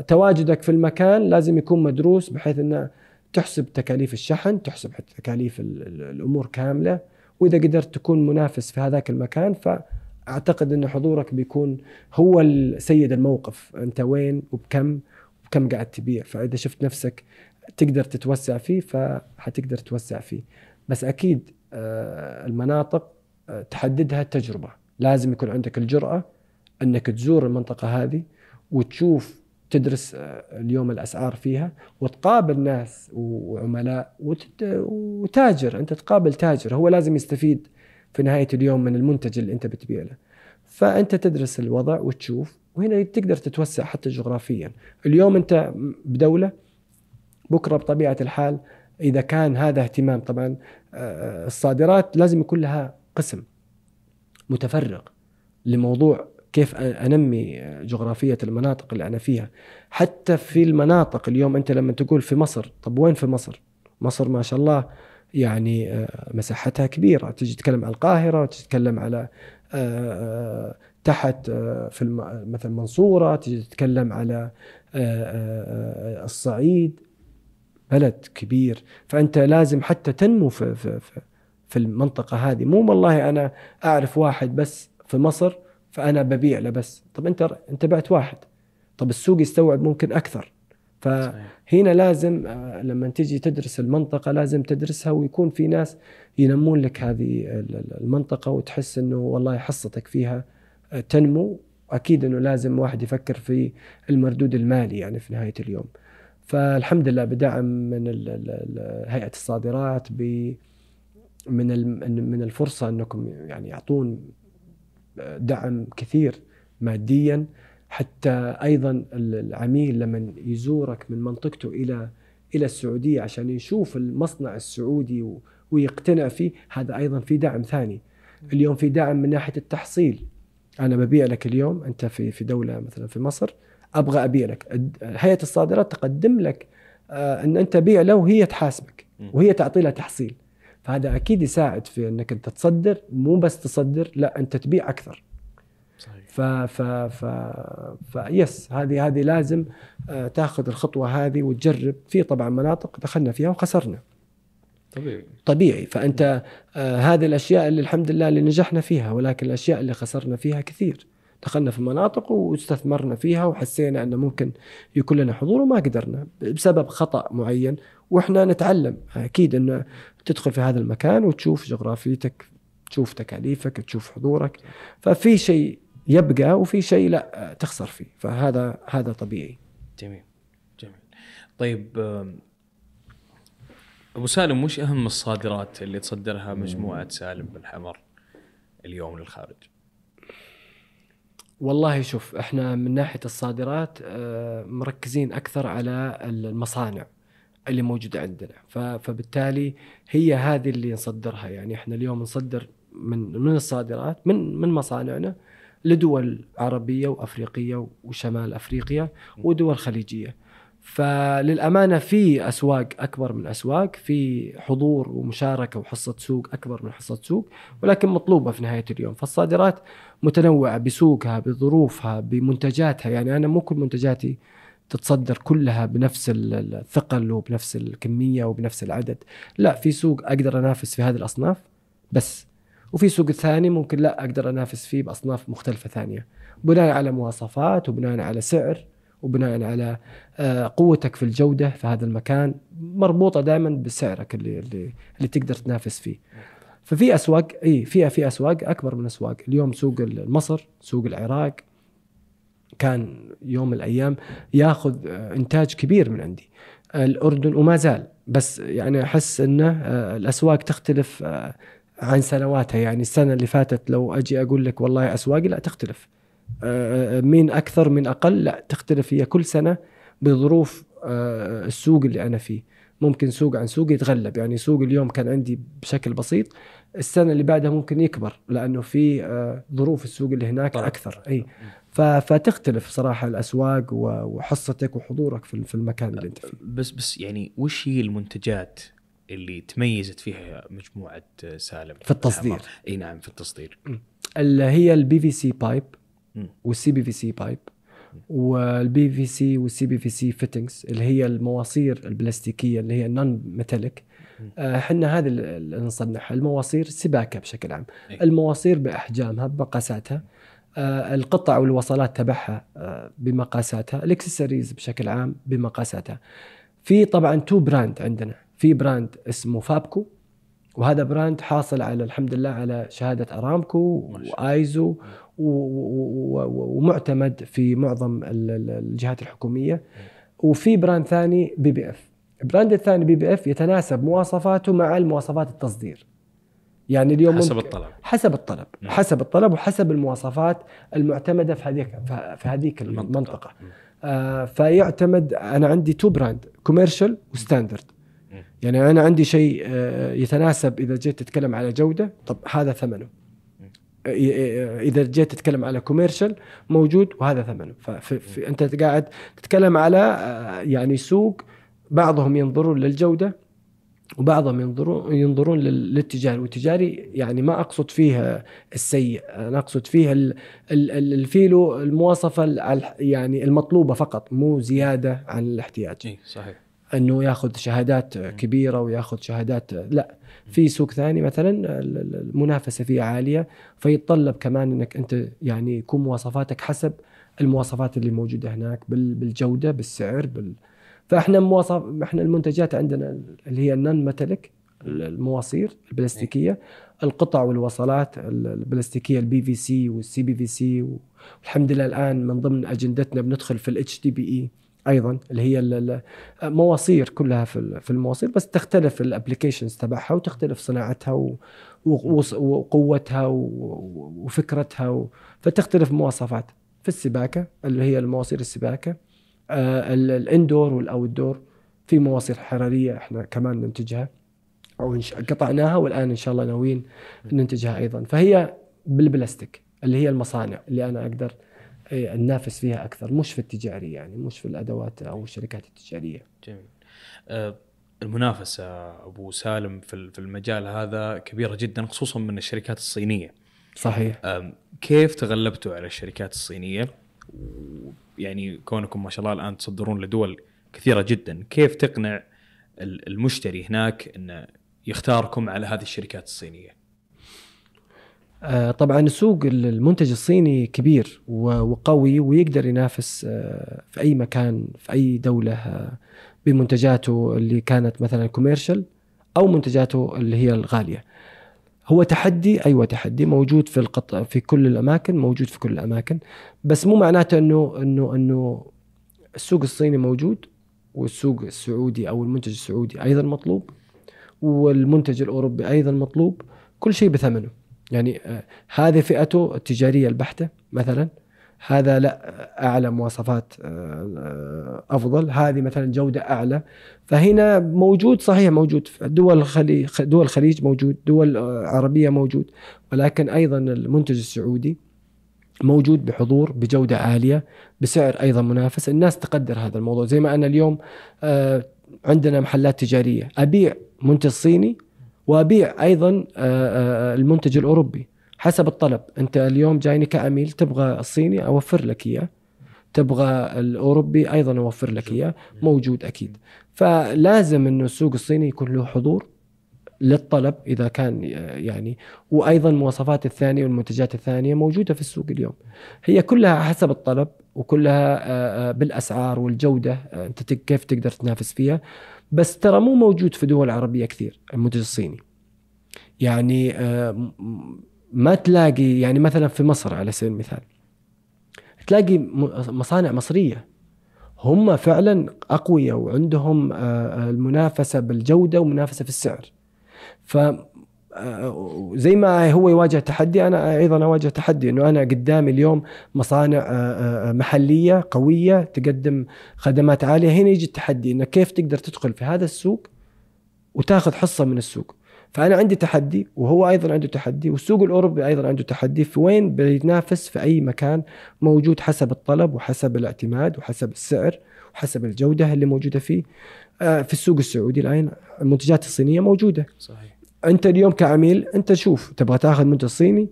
تواجدك في المكان لازم يكون مدروس بحيث إنه تحسب تكاليف الشحن تحسب تكاليف الأمور كاملة. وإذا قدرت تكون منافس في هذاك المكان ف اعتقد إن حضورك بيكون هو سيد الموقف. أنت وين وبكم وكم قاعد تبيع. فإذا شفت نفسك تقدر تتوسع فيه فحتقدر تتوسع فيه. بس أكيد آه، المناطق آه، تحددها التجربه لازم يكون عندك الجرأة إنك تزور المنطقة هذه وتشوف تدرس آه، اليوم الأسعار فيها وتقابل ناس وعملاء وتاجر أنت تقابل تاجر هو لازم يستفيد في نهاية اليوم من المنتج اللي أنت بتبيع له. فأنت تدرس الوضع وتشوف وهنا تقدر تتوسع حتى جغرافيا. اليوم أنت بدولة بكرة بطبيعة الحال إذا كان هذا اهتمام طبعا آه، الصادرات لازم يكون لها قسم متفرغ لموضوع كيف أنمي جغرافية المناطق اللي أنا فيها. حتى في المناطق اليوم أنت لما تقول في مصر طب وين في مصر؟ مصر ما شاء الله يعني آه، مساحتها كبيرة. تجي تتكلم على القاهرة تتكلم على آه، آه، تحت في مثل منصورة تجي تتكلم على الصعيد. بلد كبير. فأنت لازم حتى تنمو في في في المنطقة هذه. مو والله أنا أعرف واحد بس في مصر فأنا ببيع له بس. طب أنت أنت بعت واحد. طب السوق يستوعب ممكن أكثر. فهنا لازم آه، لما تجي تدرس المنطقة لازم تدرسها ويكون في ناس ينمون لك هذه المنطقة وتحس إنه والله حصتك فيها آه، تنمو. واكيد إنه لازم واحد يفكر في المردود المالي يعني في نهاية اليوم. فالحمد لله بدعم من هيئة الصادرات ب من من الفرصة إنكم يعني يعطون دعم كثير ماديا. حتى أيضا العميل لما يزورك من منطقته إلى إلى السعودية عشان يشوف المصنع السعودي ويقتنع فيه هذا أيضا في دعم ثاني. اليوم في دعم من ناحية التحصيل. أنا ببيع لك اليوم أنت في في دولة مثلا في مصر أبغى أبيع لك. هيئه الصادرات تقدم لك آه، أن أنت بيع له وهي تحاسبك وهي تعطي لها تحصيل. فهذا أكيد يساعد في إنك أنت تصدر مو بس تصدر لا أنت تبيع أكثر. صحيح. ف ف ف ف يس هذه هذه لازم آه، تاخذ الخطوة هذه وتجرب. في طبعا مناطق دخلنا فيها وخسرنا. طبيعي. طبيعي. فأنت آه هذه الأشياء اللي الحمد لله اللي نجحنا فيها ولكن الأشياء اللي خسرنا فيها كثير. دخلنا في مناطق واستثمرنا فيها وحسينا أنه ممكن يكون لنا حضور وما قدرنا بسبب خطأ معين. وإحنا نتعلم أكيد أنه تدخل في هذا المكان وتشوف جغرافيتك تشوف تكاليفك تشوف حضورك. ففي شيء يبقى وفي شيء لا تخسر فيه. فهذا هذا طبيعي. جميل جميل. طيب أبو سالم وش أهم الصادرات اللي تصدرها مجموعة سالم بن حمر اليوم للخارج؟ والله شوف إحنا من ناحية الصادرات آه، مركزين أكثر على المصانع اللي موجودة عندنا. فبالتالي هي هذه اللي نصدرها. يعني إحنا اليوم نصدر من من الصادرات من من مصانعنا لدول عربية وأفريقية وشمال أفريقيا ودول خليجية. فللأمانة في أسواق أكبر من أسواق في حضور ومشاركة وحصة سوق أكبر من حصة سوق ولكن مطلوبة في نهاية اليوم. فالصادرات متنوعة بسوقها بظروفها بمنتجاتها. يعني أنا مو كل منتجاتي تتصدر كلها بنفس الثقل وبنفس الكمية وبنفس العدد. لا في سوق أقدر أنافس في هذه الأصناف بس. وفي سوق ثاني ممكن لا أقدر أنافس فيه بأصناف مختلفة ثانية. بناء على مواصفات وبناء على سعر وبناء على آه، قوتك في الجودة في هذا المكان مربوطة دائما بسعرك اللي اللي, اللي تقدر تنافس فيه. ففي أسواق إي في في أسواق أكبر من أسواق، اليوم سوق مصر، سوق العراق. كان يوم من الأيام ياخذ آه، إنتاج كبير من عندي. الأردن وما زال. بس يعني أحس انه آه، الأسواق تختلف عن سنواتها. يعني السنة اللي فاتت لو أجي أقول لك والله اسواقي لا تختلف. آه، مين أكثر من أقل لا تختلف هي كل سنة بظروف آه، السوق اللي أنا فيه. ممكن سوق عن سوق يتغلب. يعني سوق اليوم كان عندي بشكل بسيط السنة اللي بعدها ممكن يكبر لأنه في آه، ظروف السوق اللي هناك طبعا. أكثر. أي. فتختلف صراحة الأسواق وحصتك وحضورك في المكان اللي أنت فيه. بس بس يعني وش هي المنتجات اللي تميزت فيها مجموعة سالم؟ في التصدير. إي نعم في التصدير. اللي هي ال PVC pipe وال CPVC pipe وال PVC وال CPVC fittings اللي هي المواصير البلاستيكية اللي هي non metallic إحنا هذه اللي نصنعها المواصير سباكة بشكل عام. إيه. المواصير بأحجامها بمقاساتها. آه القطع والوصلات تبعها آه بمقاساتها. الاكسسوارز بشكل عام بمقاساتها. في طبعا two brand عندنا. في brand اسمه فابكو وهذا brand حاصل على الحمد لله على شهادة أرامكو وآيزو. ومعتمد في معظم الجهات الحكومية. وفي brand ثاني BBF ال brand الثاني BBF يتناسب مواصفاته مع المواصفات التصدير. يعني اليوم حسب الطلب. حسب الطلب. م. حسب الطلب وحسب المواصفات المعتمدة في هذيك في هذيك المنطقة, المنطقة. آه فيعتمد أنا عندي two brand commercial و standard يعني أنا عندي شيء آه يتناسب إذا جيت تتكلم على جودة طب هذا ثمنه. إذا جيت تتكلم على commercial موجود وهذا ثمنه فانت قاعد تتكلم على آه، يعني سوق بعضهم ينظرون للجودة وبعضهم ينظرون ينظرون للتجاري. والتجاري يعني ما أقصد فيه السيء أنا أقصد فيه ال value المواصفة يعني المطلوبة فقط مو زيادة عن الاحتياج. اي صحيح. إنه ياخذ شهادات كبيرة وياخذ شهادات لا. في سوق ثاني مثلا المنافسة فيه عالية فيتطلب كمان إنك أنت يعني يكون مواصفاتك حسب المواصفات اللي موجودة هناك بالجودة بالسعر بال فإحنا مواصف إحنا المنتجات عندنا اللي هي ال non-metallic المواصير البلاستيكية القطع والوصلات البلاستيكية ال PVC وال CPVC والحمد لله الآن من ضمن أجندتنا بندخل في ال HDPE أيضا اللي هي المواصير كلها في المواصير بس تختلف ال applications تبعها وتختلف صناعتها وقوتها وفكرتها فتختلف مواصفات. في السباكة اللي هي المواصير السباكة ال indoor وال outdoor في مواصير حرارية إحنا كمان ننتجها أو قطعناها والآن إن شاء الله ناويين ننتجها أيضا. فهي بالبلاستيك اللي هي المصانع اللي أنا أقدر ننافس فيها أكثر مش في التجاري يعني مش في الأدوات أو الشركات التجارية. جميل. أه المنافسة أبو سالم في المجال هذا كبيرة جدا خصوصا من الشركات الصينية. صحيح. أه كيف تغلبتوا على الشركات الصينية؟ يعني كونكم ما شاء الله الآن تصدرون لدول كثيرة جدا، كيف تقنع المشتري هناك إنه يختاركم على هذه الشركات الصينية؟ آه، طبعا سوق المنتج الصيني كبير وقوي ويقدر ينافس آه، في أي مكان في أي دولة آه، بمنتجاته اللي كانت مثلا كوميرشال أو منتجاته اللي هي الغالية. هو تحدي أيوه تحدي موجود في القط... في كل الأماكن موجود في كل الأماكن. بس مو معناته إنه إنه إنه السوق الصيني موجود والسوق السعودي أو المنتج السعودي أيضا مطلوب والمنتج الأوروبي أيضا مطلوب. كل شيء بثمنه. يعني آه، هذه فئته التجارية البحتة مثلا هذا لا اعلى مواصفات آه، آه، أفضل. هذه مثلا جودة أعلى. فهنا موجود صحيح موجود دول الخليج دول الخليج موجود دول عربية موجود ولكن أيضا المنتج السعودي موجود بحضور بجودة عالية بسعر أيضا منافس. الناس تقدر هذا الموضوع. زي ما أنا اليوم عندنا محلات تجارية. أبيع منتج صيني وأبيع أيضا آه، آه، المنتج الأوروبي حسب الطلب. أنت اليوم جايني كعميل تبغى الصيني أوفر لك إياه. تبغى الأوروبي أيضا أوفر لك إياه. موجود أكيد. فلازم إنه السوق الصيني يكون له حضور للطلب إذا كان آه، يعني. وأيضا المواصفات الثانية والمنتجات الثانية موجودة في السوق اليوم. هي كلها حسب الطلب وكلها بالأسعار والجودة أنت كيف تقدر تنافس فيها. بس ترى مو موجود في دول عربية كثير المنتج الصيني. يعني آه، ما تلاقي يعني مثلا في مصر على سبيل المثال تلاقي مصانع مصرية. هم فعلا أقوياء وعندهم آه، آه، المنافسة بالجودة ومنافسة في السعر. ف زي ما هو يواجه تحدي أنا أيضا أواجه تحدي إنه أنا قدامي اليوم مصانع آه، آه، محلية قوية تقدم خدمات عالية. هنا يجي التحدي انك كيف تقدر تدخل في هذا السوق وتاخذ حصة من السوق. فأنا عندي تحدي وهو أيضا عنده تحدي والسوق الأوروبي أيضا عنده تحدي في وين؟ بيتنافس في أي مكان موجود حسب الطلب وحسب الاعتماد وحسب السعر وحسب الجودة اللي موجودة فيه. آه، في السوق السعودي الآن المنتجات الصينية موجودة. صحيح. أنت اليوم كعميل أنت شوف تبغى تاخذ منتج صيني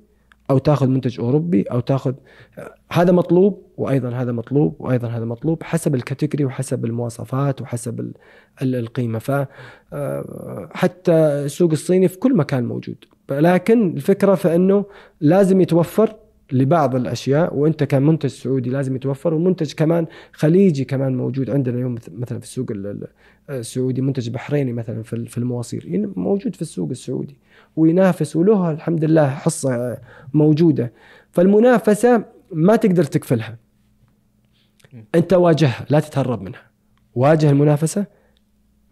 أو تاخذ منتج أوروبي أو تاخذ هذا مطلوب وأيضا هذا مطلوب وأيضا هذا مطلوب حسب الكاتيجوري وحسب المواصفات وحسب القيمة. ف آه، حتى السوق الصيني في كل مكان موجود. لكن الفكرة في إنه لازم يتوفر لبعض الأشياء وأنت كمنتج سعودي لازم يتوفر ومنتج كمان خليجي كمان موجود عندنا اليوم مثلا في السوق السعودي منتج بحريني مثلا في المواصير موجود في السوق السعودي وينافس وله الحمد لله حصة موجودة. فالمنافسة ما تقدر تكفلها أنت واجهها لا تتهرب منها. واجه المنافسة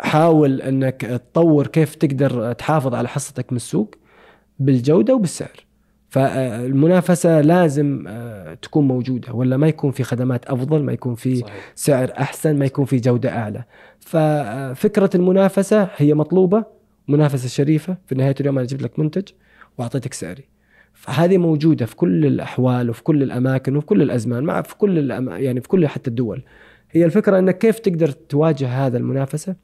حاول أنك تطور كيف تقدر تحافظ على حصتك من السوق بالجودة وبالسعر. فالمنافسة لازم آه، تكون موجودة ولا ما يكون في خدمات أفضل ما يكون في صحيح. سعر أحسن ما يكون في جودة أعلى. ففكره المنافسة هي مطلوبة منافسة شريفة. في نهاية اليوم أنا جبت لك منتج وأعطيتك سعري. فهذه موجودة في كل الأحوال وفي كل الأماكن وفي كل الأزمان مع في كل يعني في كل حتى الدول. هي الفكرة انك كيف تقدر تواجه هذا المنافسة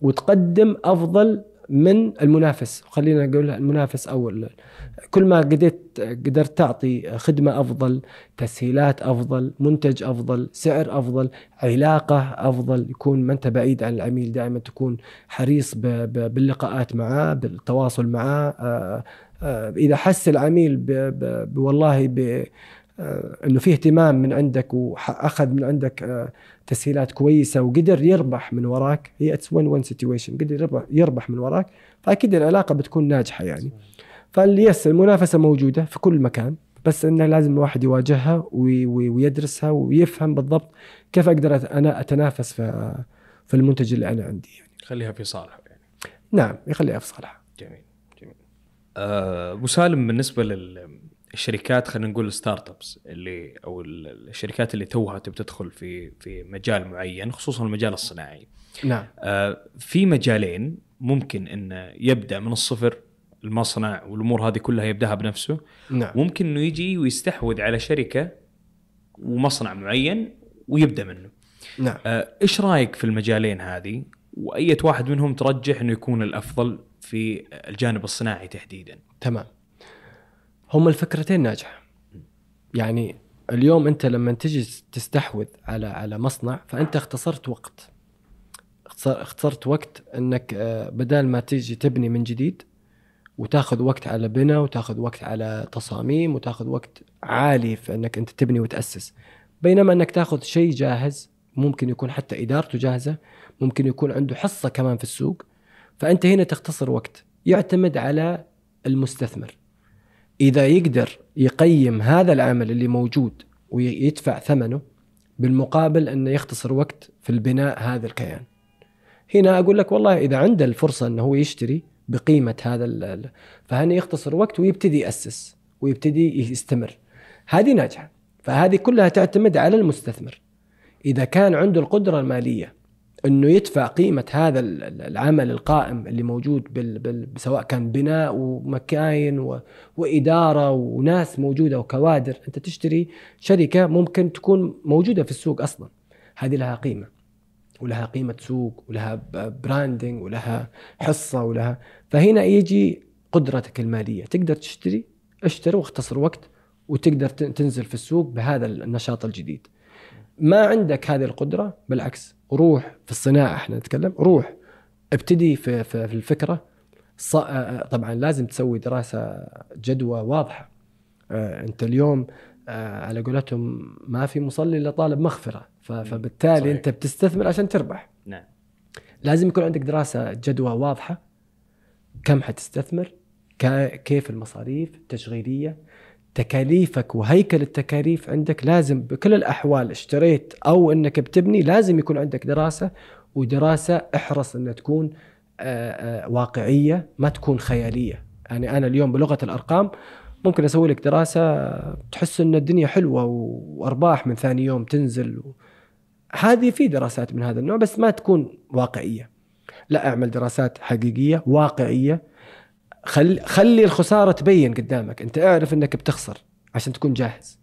وتقدم أفضل من المنافس. خلينا نقول المنافس أو كل ما قدرت قدرت تعطي خدمة أفضل تسهيلات أفضل منتج أفضل سعر أفضل علاقة أفضل يكون ما أنت بعيد عن العميل دائما تكون حريص باللقاءات معاه بالتواصل معاه. آه، آه، إذا حس العميل والله إنه في اهتمام من عندك وأخذ من عندك تسهيلات كويسة وقدر يربح من وراك هي it's win-win situation قدر يربح, يربح من وراك فأكيد العلاقة بتكون ناجحة يعني فال yes المنافسة موجودة في كل مكان بس إنه لازم الواحد يواجهها ويدرسها ويفهم بالضبط كيف أقدر أنا أتنافس في في المنتج اللي أنا عندي يعني. يخليها في صالحه يعني. نعم يخليها في صالحه. جميل جميل. آه، أبو سالم بالنسبة للشركات خلينا نقول الستارت ابس اللي أو الشركات اللي توها تبي تدخل في في مجال معين خصوصا المجال الصناعي. نعم. آه في مجالين ممكن إنه يبدأ من الصفر المصنع والأمور هذه كلها يبدأها بنفسه نعم. ممكن إنه يجي ويستحوذ على شركة ومصنع معين ويبدأ منه نعم آه إيش رأيك في المجالين هذه واية واحد منهم ترجح إنه يكون الأفضل في الجانب الصناعي تحديدا تمام هم الفكرتين ناجحة. يعني اليوم أنت لما تجي تستحوذ على على مصنع فأنت اختصرت وقت. اختصرت وقت إنك آه، بدال ما تيجي تبني من جديد وتاخذ وقت على بناء وتاخذ وقت على تصاميم وتاخذ وقت عالي في إنك أنت تبني وتأسس. بينما إنك تاخذ شيء جاهز ممكن يكون حتى إدارته جاهزة ممكن يكون عنده حصة كمان في السوق فأنت هنا تختصر وقت. يعتمد على المستثمر. إذا يقدر يقيم هذا العمل اللي موجود ويدفع ثمنه بالمقابل أنه يختصر وقت في البناء هذا الكيان. هنا أقول لك والله إذا عنده الفرصة أنه هو يشتري بقيمة هذا فهنا يختصر وقت ويبتدي يأسس ويبتدي يستمر. هذه ناجحة فهذه كلها تعتمد على المستثمر. إذا كان عنده القدرة المالية إنه يدفع قيمة هذا العمل القائم اللي موجود بال بال سواء كان بناء ومكاين و... وإدارة وناس موجودة وكوادر. أنت تشتري شركة ممكن تكون موجودة في السوق أصلا. هذه لها قيمة ولها قيمة سوق ولها براندنج ولها حصة ولها. فهنا يجي قدرتك المالية. تقدر تشتري اشتري واختصر وقت وتقدر تنزل في السوق بهذا النشاط الجديد. ما عندك هذه القدرة بالعكس روح في الصناعة إحنا نتكلم روح. ابتدي في في, في الفكرة. طبعا لازم تسوي دراسة جدوى واضحة. أنت اليوم على قولتهم ما في مصلي إلا طالب مغفرة. فبالتالي صحيح. أنت بتستثمر عشان تربح. نعم. لازم يكون عندك دراسة جدوى واضحة. كم حتستثمر؟ كيف المصاريف التشغيلية؟ تكاليفك وهيكل التكاليف عندك لازم بكل الأحوال اشتريت أو إنك بتبني لازم يكون عندك دراسة ودراسة احرص إنها تكون واقعية ما تكون خيالية. يعني أنا اليوم بلغة الأرقام ممكن أسوي لك دراسة تحس إن الدنيا حلوة وأرباح من ثاني يوم تنزل هذه في دراسات من هذا النوع بس ما تكون واقعية. لا أعمل دراسات حقيقية واقعية. خلي خلي الخسارة تبين قدامك. انت اعرف انك بتخسر عشان تكون جاهز.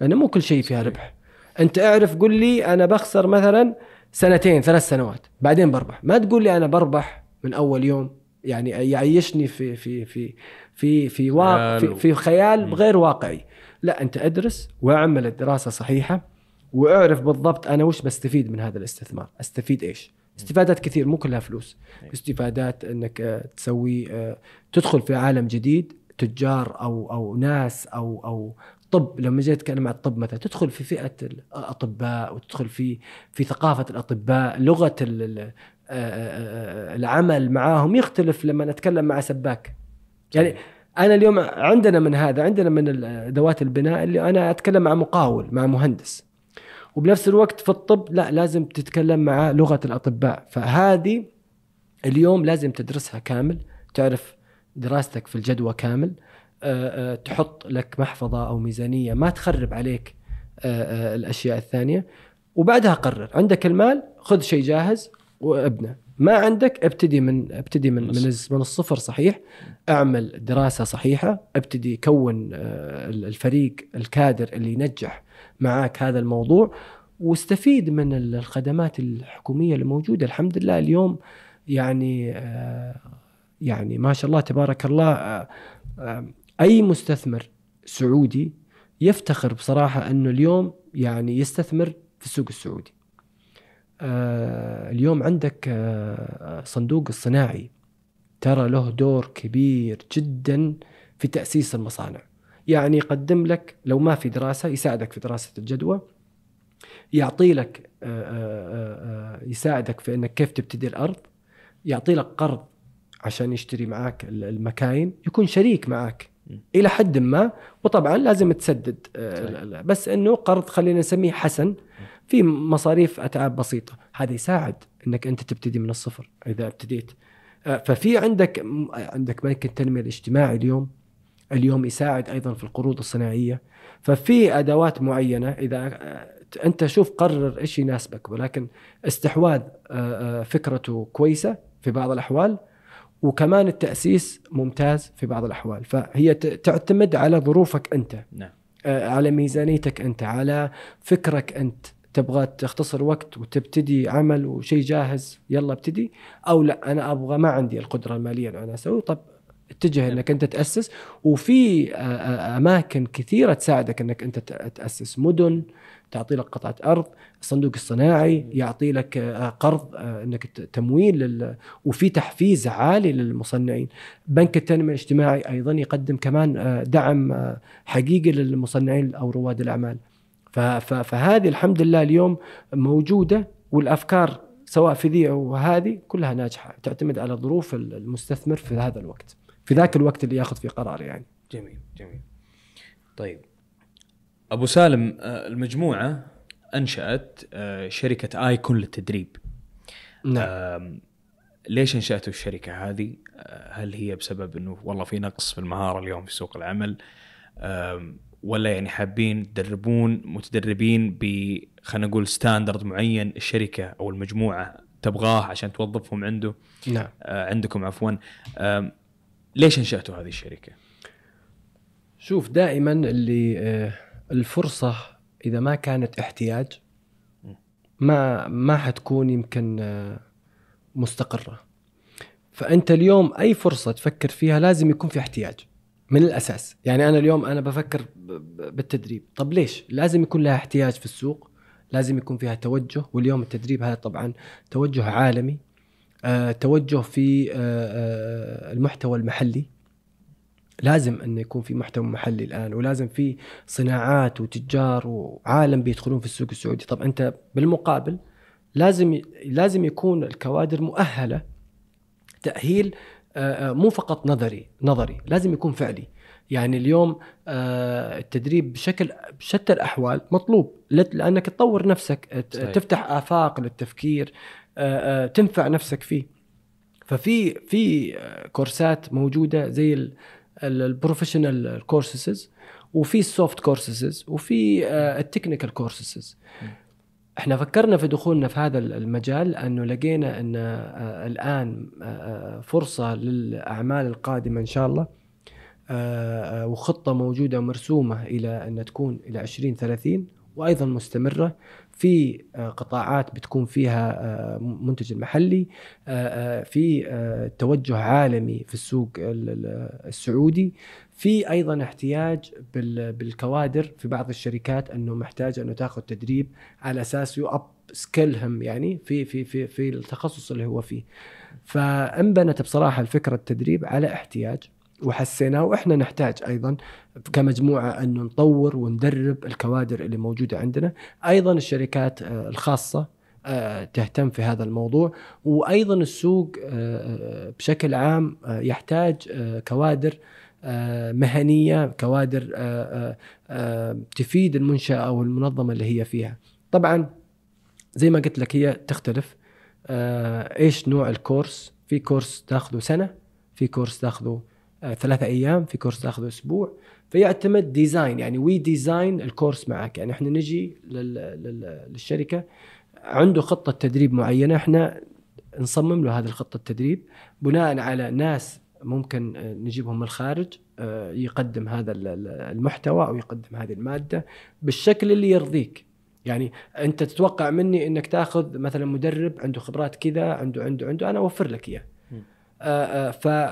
لأنه مو كل شيء فيها ربح. انت اعرف قل لي أنا بخسر مثلا سنتين ثلاث سنوات بعدين بربح. ما تقول لي أنا بربح من أول يوم يعني يعيشني في في في في في واقع في, في خيال غير واقعي. لا انت ادرس واعمل الدراسة صحيحة واعرف بالضبط أنا وش بستفيد من هذا الاستثمار. أستفيد إيش؟ استفادات كثير مو كلها فلوس. استفادات إنك آه، تسوي آه، تدخل في عالم جديد تجار أو أو ناس أو أو طب. لما جيت أتكلم عن الطب مثلا تدخل في فئة الأطباء وتدخل في في ثقافة الأطباء لغة آه، العمل معاهم يختلف لما نتكلم مع سباك. يعني أنا اليوم عندنا من هذا عندنا من أدوات البناء اللي أنا أتكلم مع مقاول مع مهندس. وبنفس الوقت في الطب لا لازم تتكلم مع لغة الأطباء. فهذه اليوم لازم تدرسها كامل تعرف دراستك في الجدوى كامل. أه أه تحط لك محفظة أو ميزانية ما تخرب عليك أه الأشياء الثانية. وبعدها قرر عندك المال خذ شيء جاهز وابنه. ما عندك ابتدي من ابتدي من من, من الصفر صحيح. اعمل دراسة صحيحة ابتدي كون الفريق الكادر اللي ينجح معاك هذا الموضوع واستفيد من الخدمات الحكومية الموجودة الحمد لله اليوم يعني آه، يعني ما شاء الله تبارك الله آه، آه، أي مستثمر سعودي يفتخر بصراحة أنه اليوم يعني يستثمر في السوق السعودي. اليوم عندك صندوق الصناعي ترى له دور كبير جدا في تأسيس المصانع. يعني يقدم لك لو ما في دراسة يساعدك في دراسة الجدوى يعطي لك يساعدك في إنك كيف تبتدي الأرض يعطي لك قرض عشان يشتري معاك المكاين يكون شريك معاك إلى حد ما. وطبعا لازم تسدد بس إنه قرض خلينا نسميه حسن في مصاريف أتعاب بسيطة. هذا يساعد إنك أنت تبتدي من الصفر إذا ابتديت. ففي عندك عندك بنك التنميه الاجتماعي اليوم. اليوم يساعد أيضا في القروض الصناعية. ففي أدوات معينة إذا أنت شوف قرر إيش يناسبك ولكن استحواذ فكرته كويسة في بعض الأحوال وكمان التأسيس ممتاز في بعض الأحوال. فهي تعتمد على ظروفك أنت نعم. على ميزانيتك أنت على فكرك أنت. تبغى تختصر وقت وتبتدي عمل وشيء جاهز يلا ابتدي. أو لا أنا أبغى ما عندي القدرة المالية انه أنا أسوي طب اتجه إنك أنت تأسس وفي أماكن كثيرة تساعدك إنك أنت تأسس مدن تعطي لك قطعة أرض الصندوق الصناعي يعطي لك قرض إنك تمويل لل... وفي تحفيز عالي للمصنعين. بنك التنمية الاجتماعي أيضا يقدم كمان دعم حقيقي للمصنعين أو رواد الأعمال. فهذه الحمد لله اليوم موجودة والأفكار سواء في ذي أو هذه كلها ناجحة تعتمد على ظروف المستثمر في هذا الوقت. في ذاك الوقت اللي ياخذ فيه قرار يعني. جميل جميل. طيب. أبو سالم آه، المجموعة أنشأت آه، شركة آيكون للتدريب. نعم. ليش أنشأتوا الشركة هذه؟ آه، هل هي بسبب إنه والله في نقص في المهارة اليوم في سوق العمل؟ ولا يعني حابين تدربون متدربين ب خلينا نقول ستاندرد معين الشركة أو المجموعة تبغاه عشان توظفهم عنده؟ نعم. عندكم عفوا. ليش انشأتوا هذه الشركة؟ شوف دائما اللي آه الفرصة إذا ما كانت احتياج ما ما حتكون يمكن آه مستقرة. فأنت اليوم أي فرصة تفكر فيها لازم يكون في احتياج من الأساس. يعني أنا اليوم أنا بفكر بالتدريب. طب ليش؟ لازم يكون لها احتياج في السوق لازم يكون فيها توجه واليوم التدريب هذا طبعا توجه عالمي. توجه في آه آه المحتوى المحلي. لازم إنه يكون في محتوى محلي الآن ولازم في صناعات وتجار وعالم بيدخلون في السوق السعودي. طب أنت بالمقابل لازم لازم يكون الكوادر مؤهلة تأهيل آه، آه، مو فقط نظري نظري لازم يكون فعلي. يعني اليوم آه، التدريب بشكل بشتى الأحوال مطلوب. لأنك تطور نفسك صحيح. تفتح آفاق للتفكير تنفع نفسك فيه. ففي في كورسات موجودة زي ال professional courses وفي ال soft courses وفي ال technical courses إحنا فكرنا في دخولنا في هذا المجال لأنه لقينا أن آه، الآن آه، آه، فرصة للأعمال القادمة إن شاء الله. وخطة موجودة مرسومه إلى أن تكون إلى 2030 وأيضا مستمرة. في قطاعات بتكون فيها منتج المحلي في توجه عالمي في السوق السعودي. في أيضا احتياج بالكوادر في بعض الشركات أنه محتاج أنه تاخذ تدريب على أساس you upskill هم يعني في في في في التخصص اللي هو فيه. فانبنت بصراحة الفكرة التدريب على احتياج وحسيناه. وإحنا نحتاج أيضا كمجموعة أنه نطور وندرب الكوادر اللي موجودة عندنا. أيضا الشركات آه، الخاصة آه، تهتم في هذا الموضوع. وأيضا السوق آه، بشكل عام يحتاج كوادر مهنية كوادر تفيد المنشأة أو المنظمة اللي هي فيها. طبعا زي ما قلت لك هي تختلف. إيش نوع الكورس؟ في كورس تاخذه سنة في كورس تاخذه ثلاثة أيام في كورس تاخذه أسبوع. فيعتمد design يعني we design الكورس معك. يعني إحنا نجي للشركة عنده خطة تدريب معينة إحنا نصمم له هذه الخطة التدريب. بناء على ناس ممكن نجيبهم من الخارج آه، يقدم هذا المحتوى أو يقدم هذه المادة بالشكل اللي يرضيك. يعني أنت تتوقع مني إنك تأخذ مثلا مدرب عنده خبرات كذا عنده عنده عنده أنا أوفر لك إياه.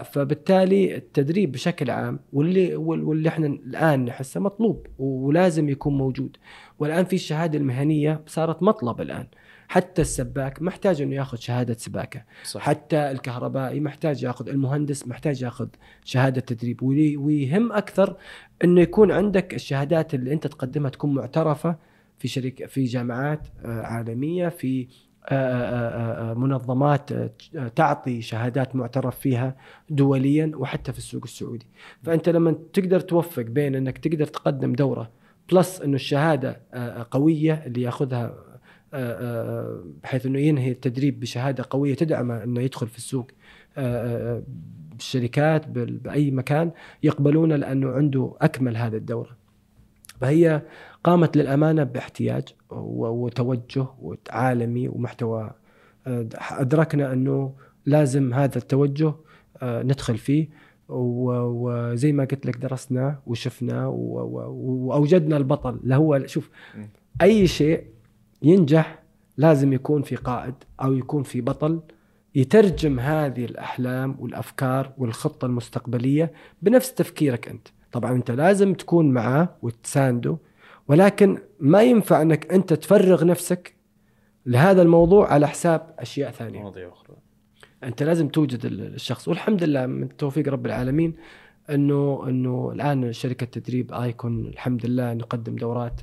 فبالتالي التدريب بشكل عام واللي واللي إحنا الآن نحسه مطلوب ولازم يكون موجود. والآن في الشهادة المهنية صارت مطلب الآن. حتى السباك محتاج إنه ياخذ شهادة سباكة. صح. حتى الكهربائي محتاج ياخذ المهندس محتاج ياخذ شهادة تدريب. ويهم أكثر إنه يكون عندك الشهادات اللي أنت تقدمها تكون معترفة في شركه في جامعات آه، عالمية في آه، آه، منظمات تعطي شهادات معترف فيها دوليا وحتى في السوق السعودي فأنت لما تقدر توفق بين إنك تقدر تقدم دورة بلس إنه الشهادة قوية اللي يأخذها بحيث إنه ينهي التدريب بشهادة قوية تدعمه إنه يدخل في السوق بالشركات بأي مكان يقبلونه لأنه عنده أكمل هذه الدورة. فهي قامت للأمانة باحتياج وتوجه عالمي ومحتوى. أدركنا أنه لازم هذا التوجه ندخل فيه. وزي ما قلت لك درسنا وشفنا وأوجدنا البطل. اللي هو شوف أي شيء ينجح لازم يكون في قائد أو يكون في بطل يترجم هذه الأحلام والأفكار والخطة المستقبلية بنفس تفكيرك أنت. طبعا أنت لازم تكون معاه وتسانده ولكن ما ينفع أنك أنت تفرغ نفسك لهذا الموضوع على حساب أشياء ثانية. مواضيع أخرى. أنت لازم توجد الشخص. والحمد لله من توفيق رب العالمين انه أنه الآن شركة تدريب آيكون الحمد لله نقدم دورات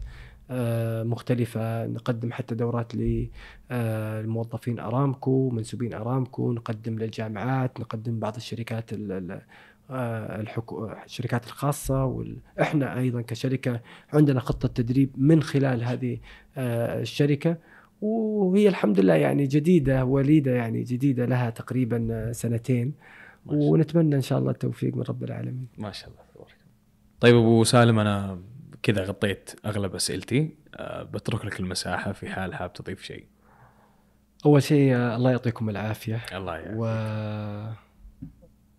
آه، مختلفة. نقدم حتى دورات للموظفين أرامكو منسوبين أرامكو. نقدم للجامعات. نقدم بعض الشركات آه، الحكو... الشركات الخاصة وإحنا أيضا كشركة عندنا خطة تدريب من خلال هذه آه، الشركة وهي الحمد لله يعني جديدة وليدة يعني جديدة لها تقريبا سنتين ونتمنى إن شاء الله التوفيق من رب العالمين. ما شاء الله طيب أبو سالم أنا كذا غطيت أغلب أسئلتي أه بترك لك المساحة في حال حاب تضيف شيء. أول شيء آه، الله يعطيكم العافية. الله يعافيك. و...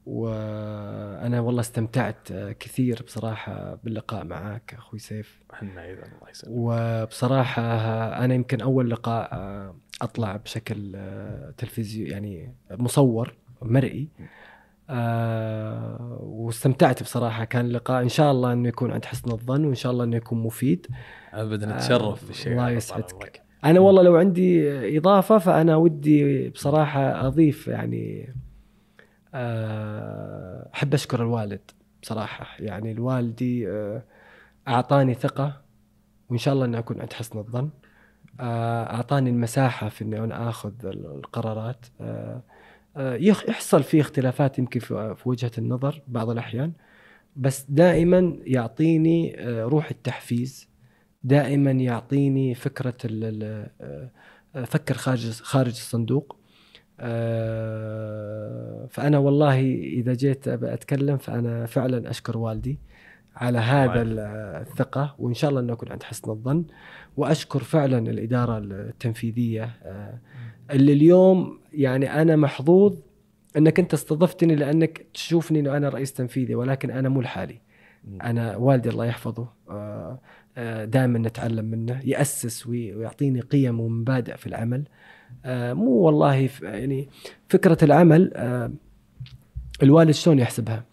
وأنا والله استمتعت كثير بصراحة باللقاء معك أخوي سيف. إحنا أيضا الله يسلمك. وبصراحة أنا يمكن أول لقاء أطلع بشكل تلفزيون يعني مصور مرئي. آه واستمتعت بصراحة كان لقاء إن شاء الله أنه يكون عند حسن الظن وإن شاء الله أنه يكون مفيد. أبدا نتشرف آه بالشيء الله يسعدك. أنا والله لو عندي إضافة فأنا ودي بصراحة أضيف يعني آه أحب أشكر الوالد بصراحة يعني الوالدي آه أعطاني ثقة وإن شاء الله أنه أكون عند حسن الظن. آه أعطاني المساحة في أني أنا آخذ القرارات. يحصل في اختلافات يمكن في وجهة النظر بعض الأحيان بس دائما يعطيني روح التحفيز. دائما يعطيني فكرة فكر خارج خارج الصندوق. فأنا والله إذا جيت أتكلم فأنا فعلا أشكر والدي على هذا الثقة وإن شاء الله أنه اكون عند حسن الظن. وأشكر فعلا الإدارة التنفيذية اللي اليوم يعني أنا محظوظ أنك أنت استضفتني لأنك تشوفني إنه أنا رئيس تنفيذي ولكن أنا مو لحالي. أنا والدي الله يحفظه آه، آه، دائما نتعلم منه يأسس ويعطيني قيم ومبادئ في العمل. آه، مو والله يعني فكرة العمل الوالد شلون يحسبها؟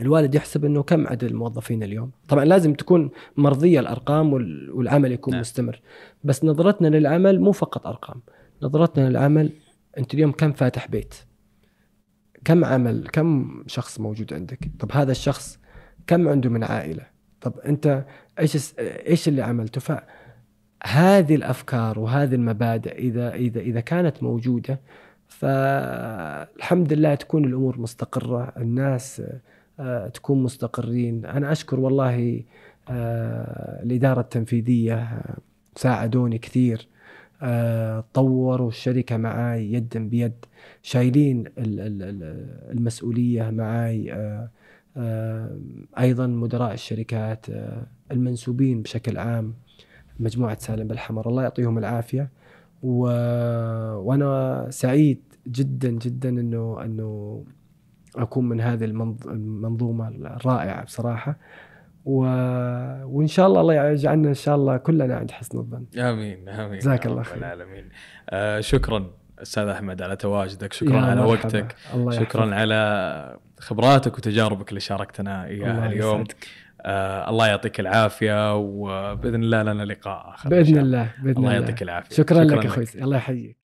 الوالد يحسب إنه كم عدد الموظفين اليوم؟ طبعا لازم تكون مرضية الأرقام والعمل يكون نعم. مستمر بس نظرتنا للعمل مو فقط أرقام نظرتنا للعمل أنت اليوم كم فاتح بيت؟ كم عمل كم شخص موجود عندك؟ طب هذا الشخص كم عنده من عائلة؟ طب أنت إيش إيش اللي عملته؟ فهذه الأفكار وهذه المبادئ إذا إذا إذا كانت موجودة فالحمد لله تكون الأمور مستقرة الناس آه، تكون مستقرين. أنا أشكر والله آه، الإدارة التنفيذية آه، ساعدوني كثير. طوروا الشركة معي يدا بيد شايلين المسؤولية معي أيضا مدراء الشركات المنسوبين بشكل عام. مجموعة سالم بالحمر. الله يعطيهم العافية. و... وأنا سعيد جدا جدا انه إنه أكون من هذه المنظومة الرائعة بصراحة. و... وإن شاء الله الله يجعلنا إن شاء الله كلنا عند حسن الظن. آمين آمين. جزاك الله خير. العالمين. آه شكرا أستاذ أحمد على تواجدك. شكرا على وقتك. الله شكرا. على خبراتك وتجاربك اللي شاركتنا إياها اليوم. يسعدك. آه الله يعطيك العافية وبإذن الله لنا لقاء آخر بإذن الله. بإذن الله يعطيك العافية. شكرا, شكرا لك أخوي الله يحييك.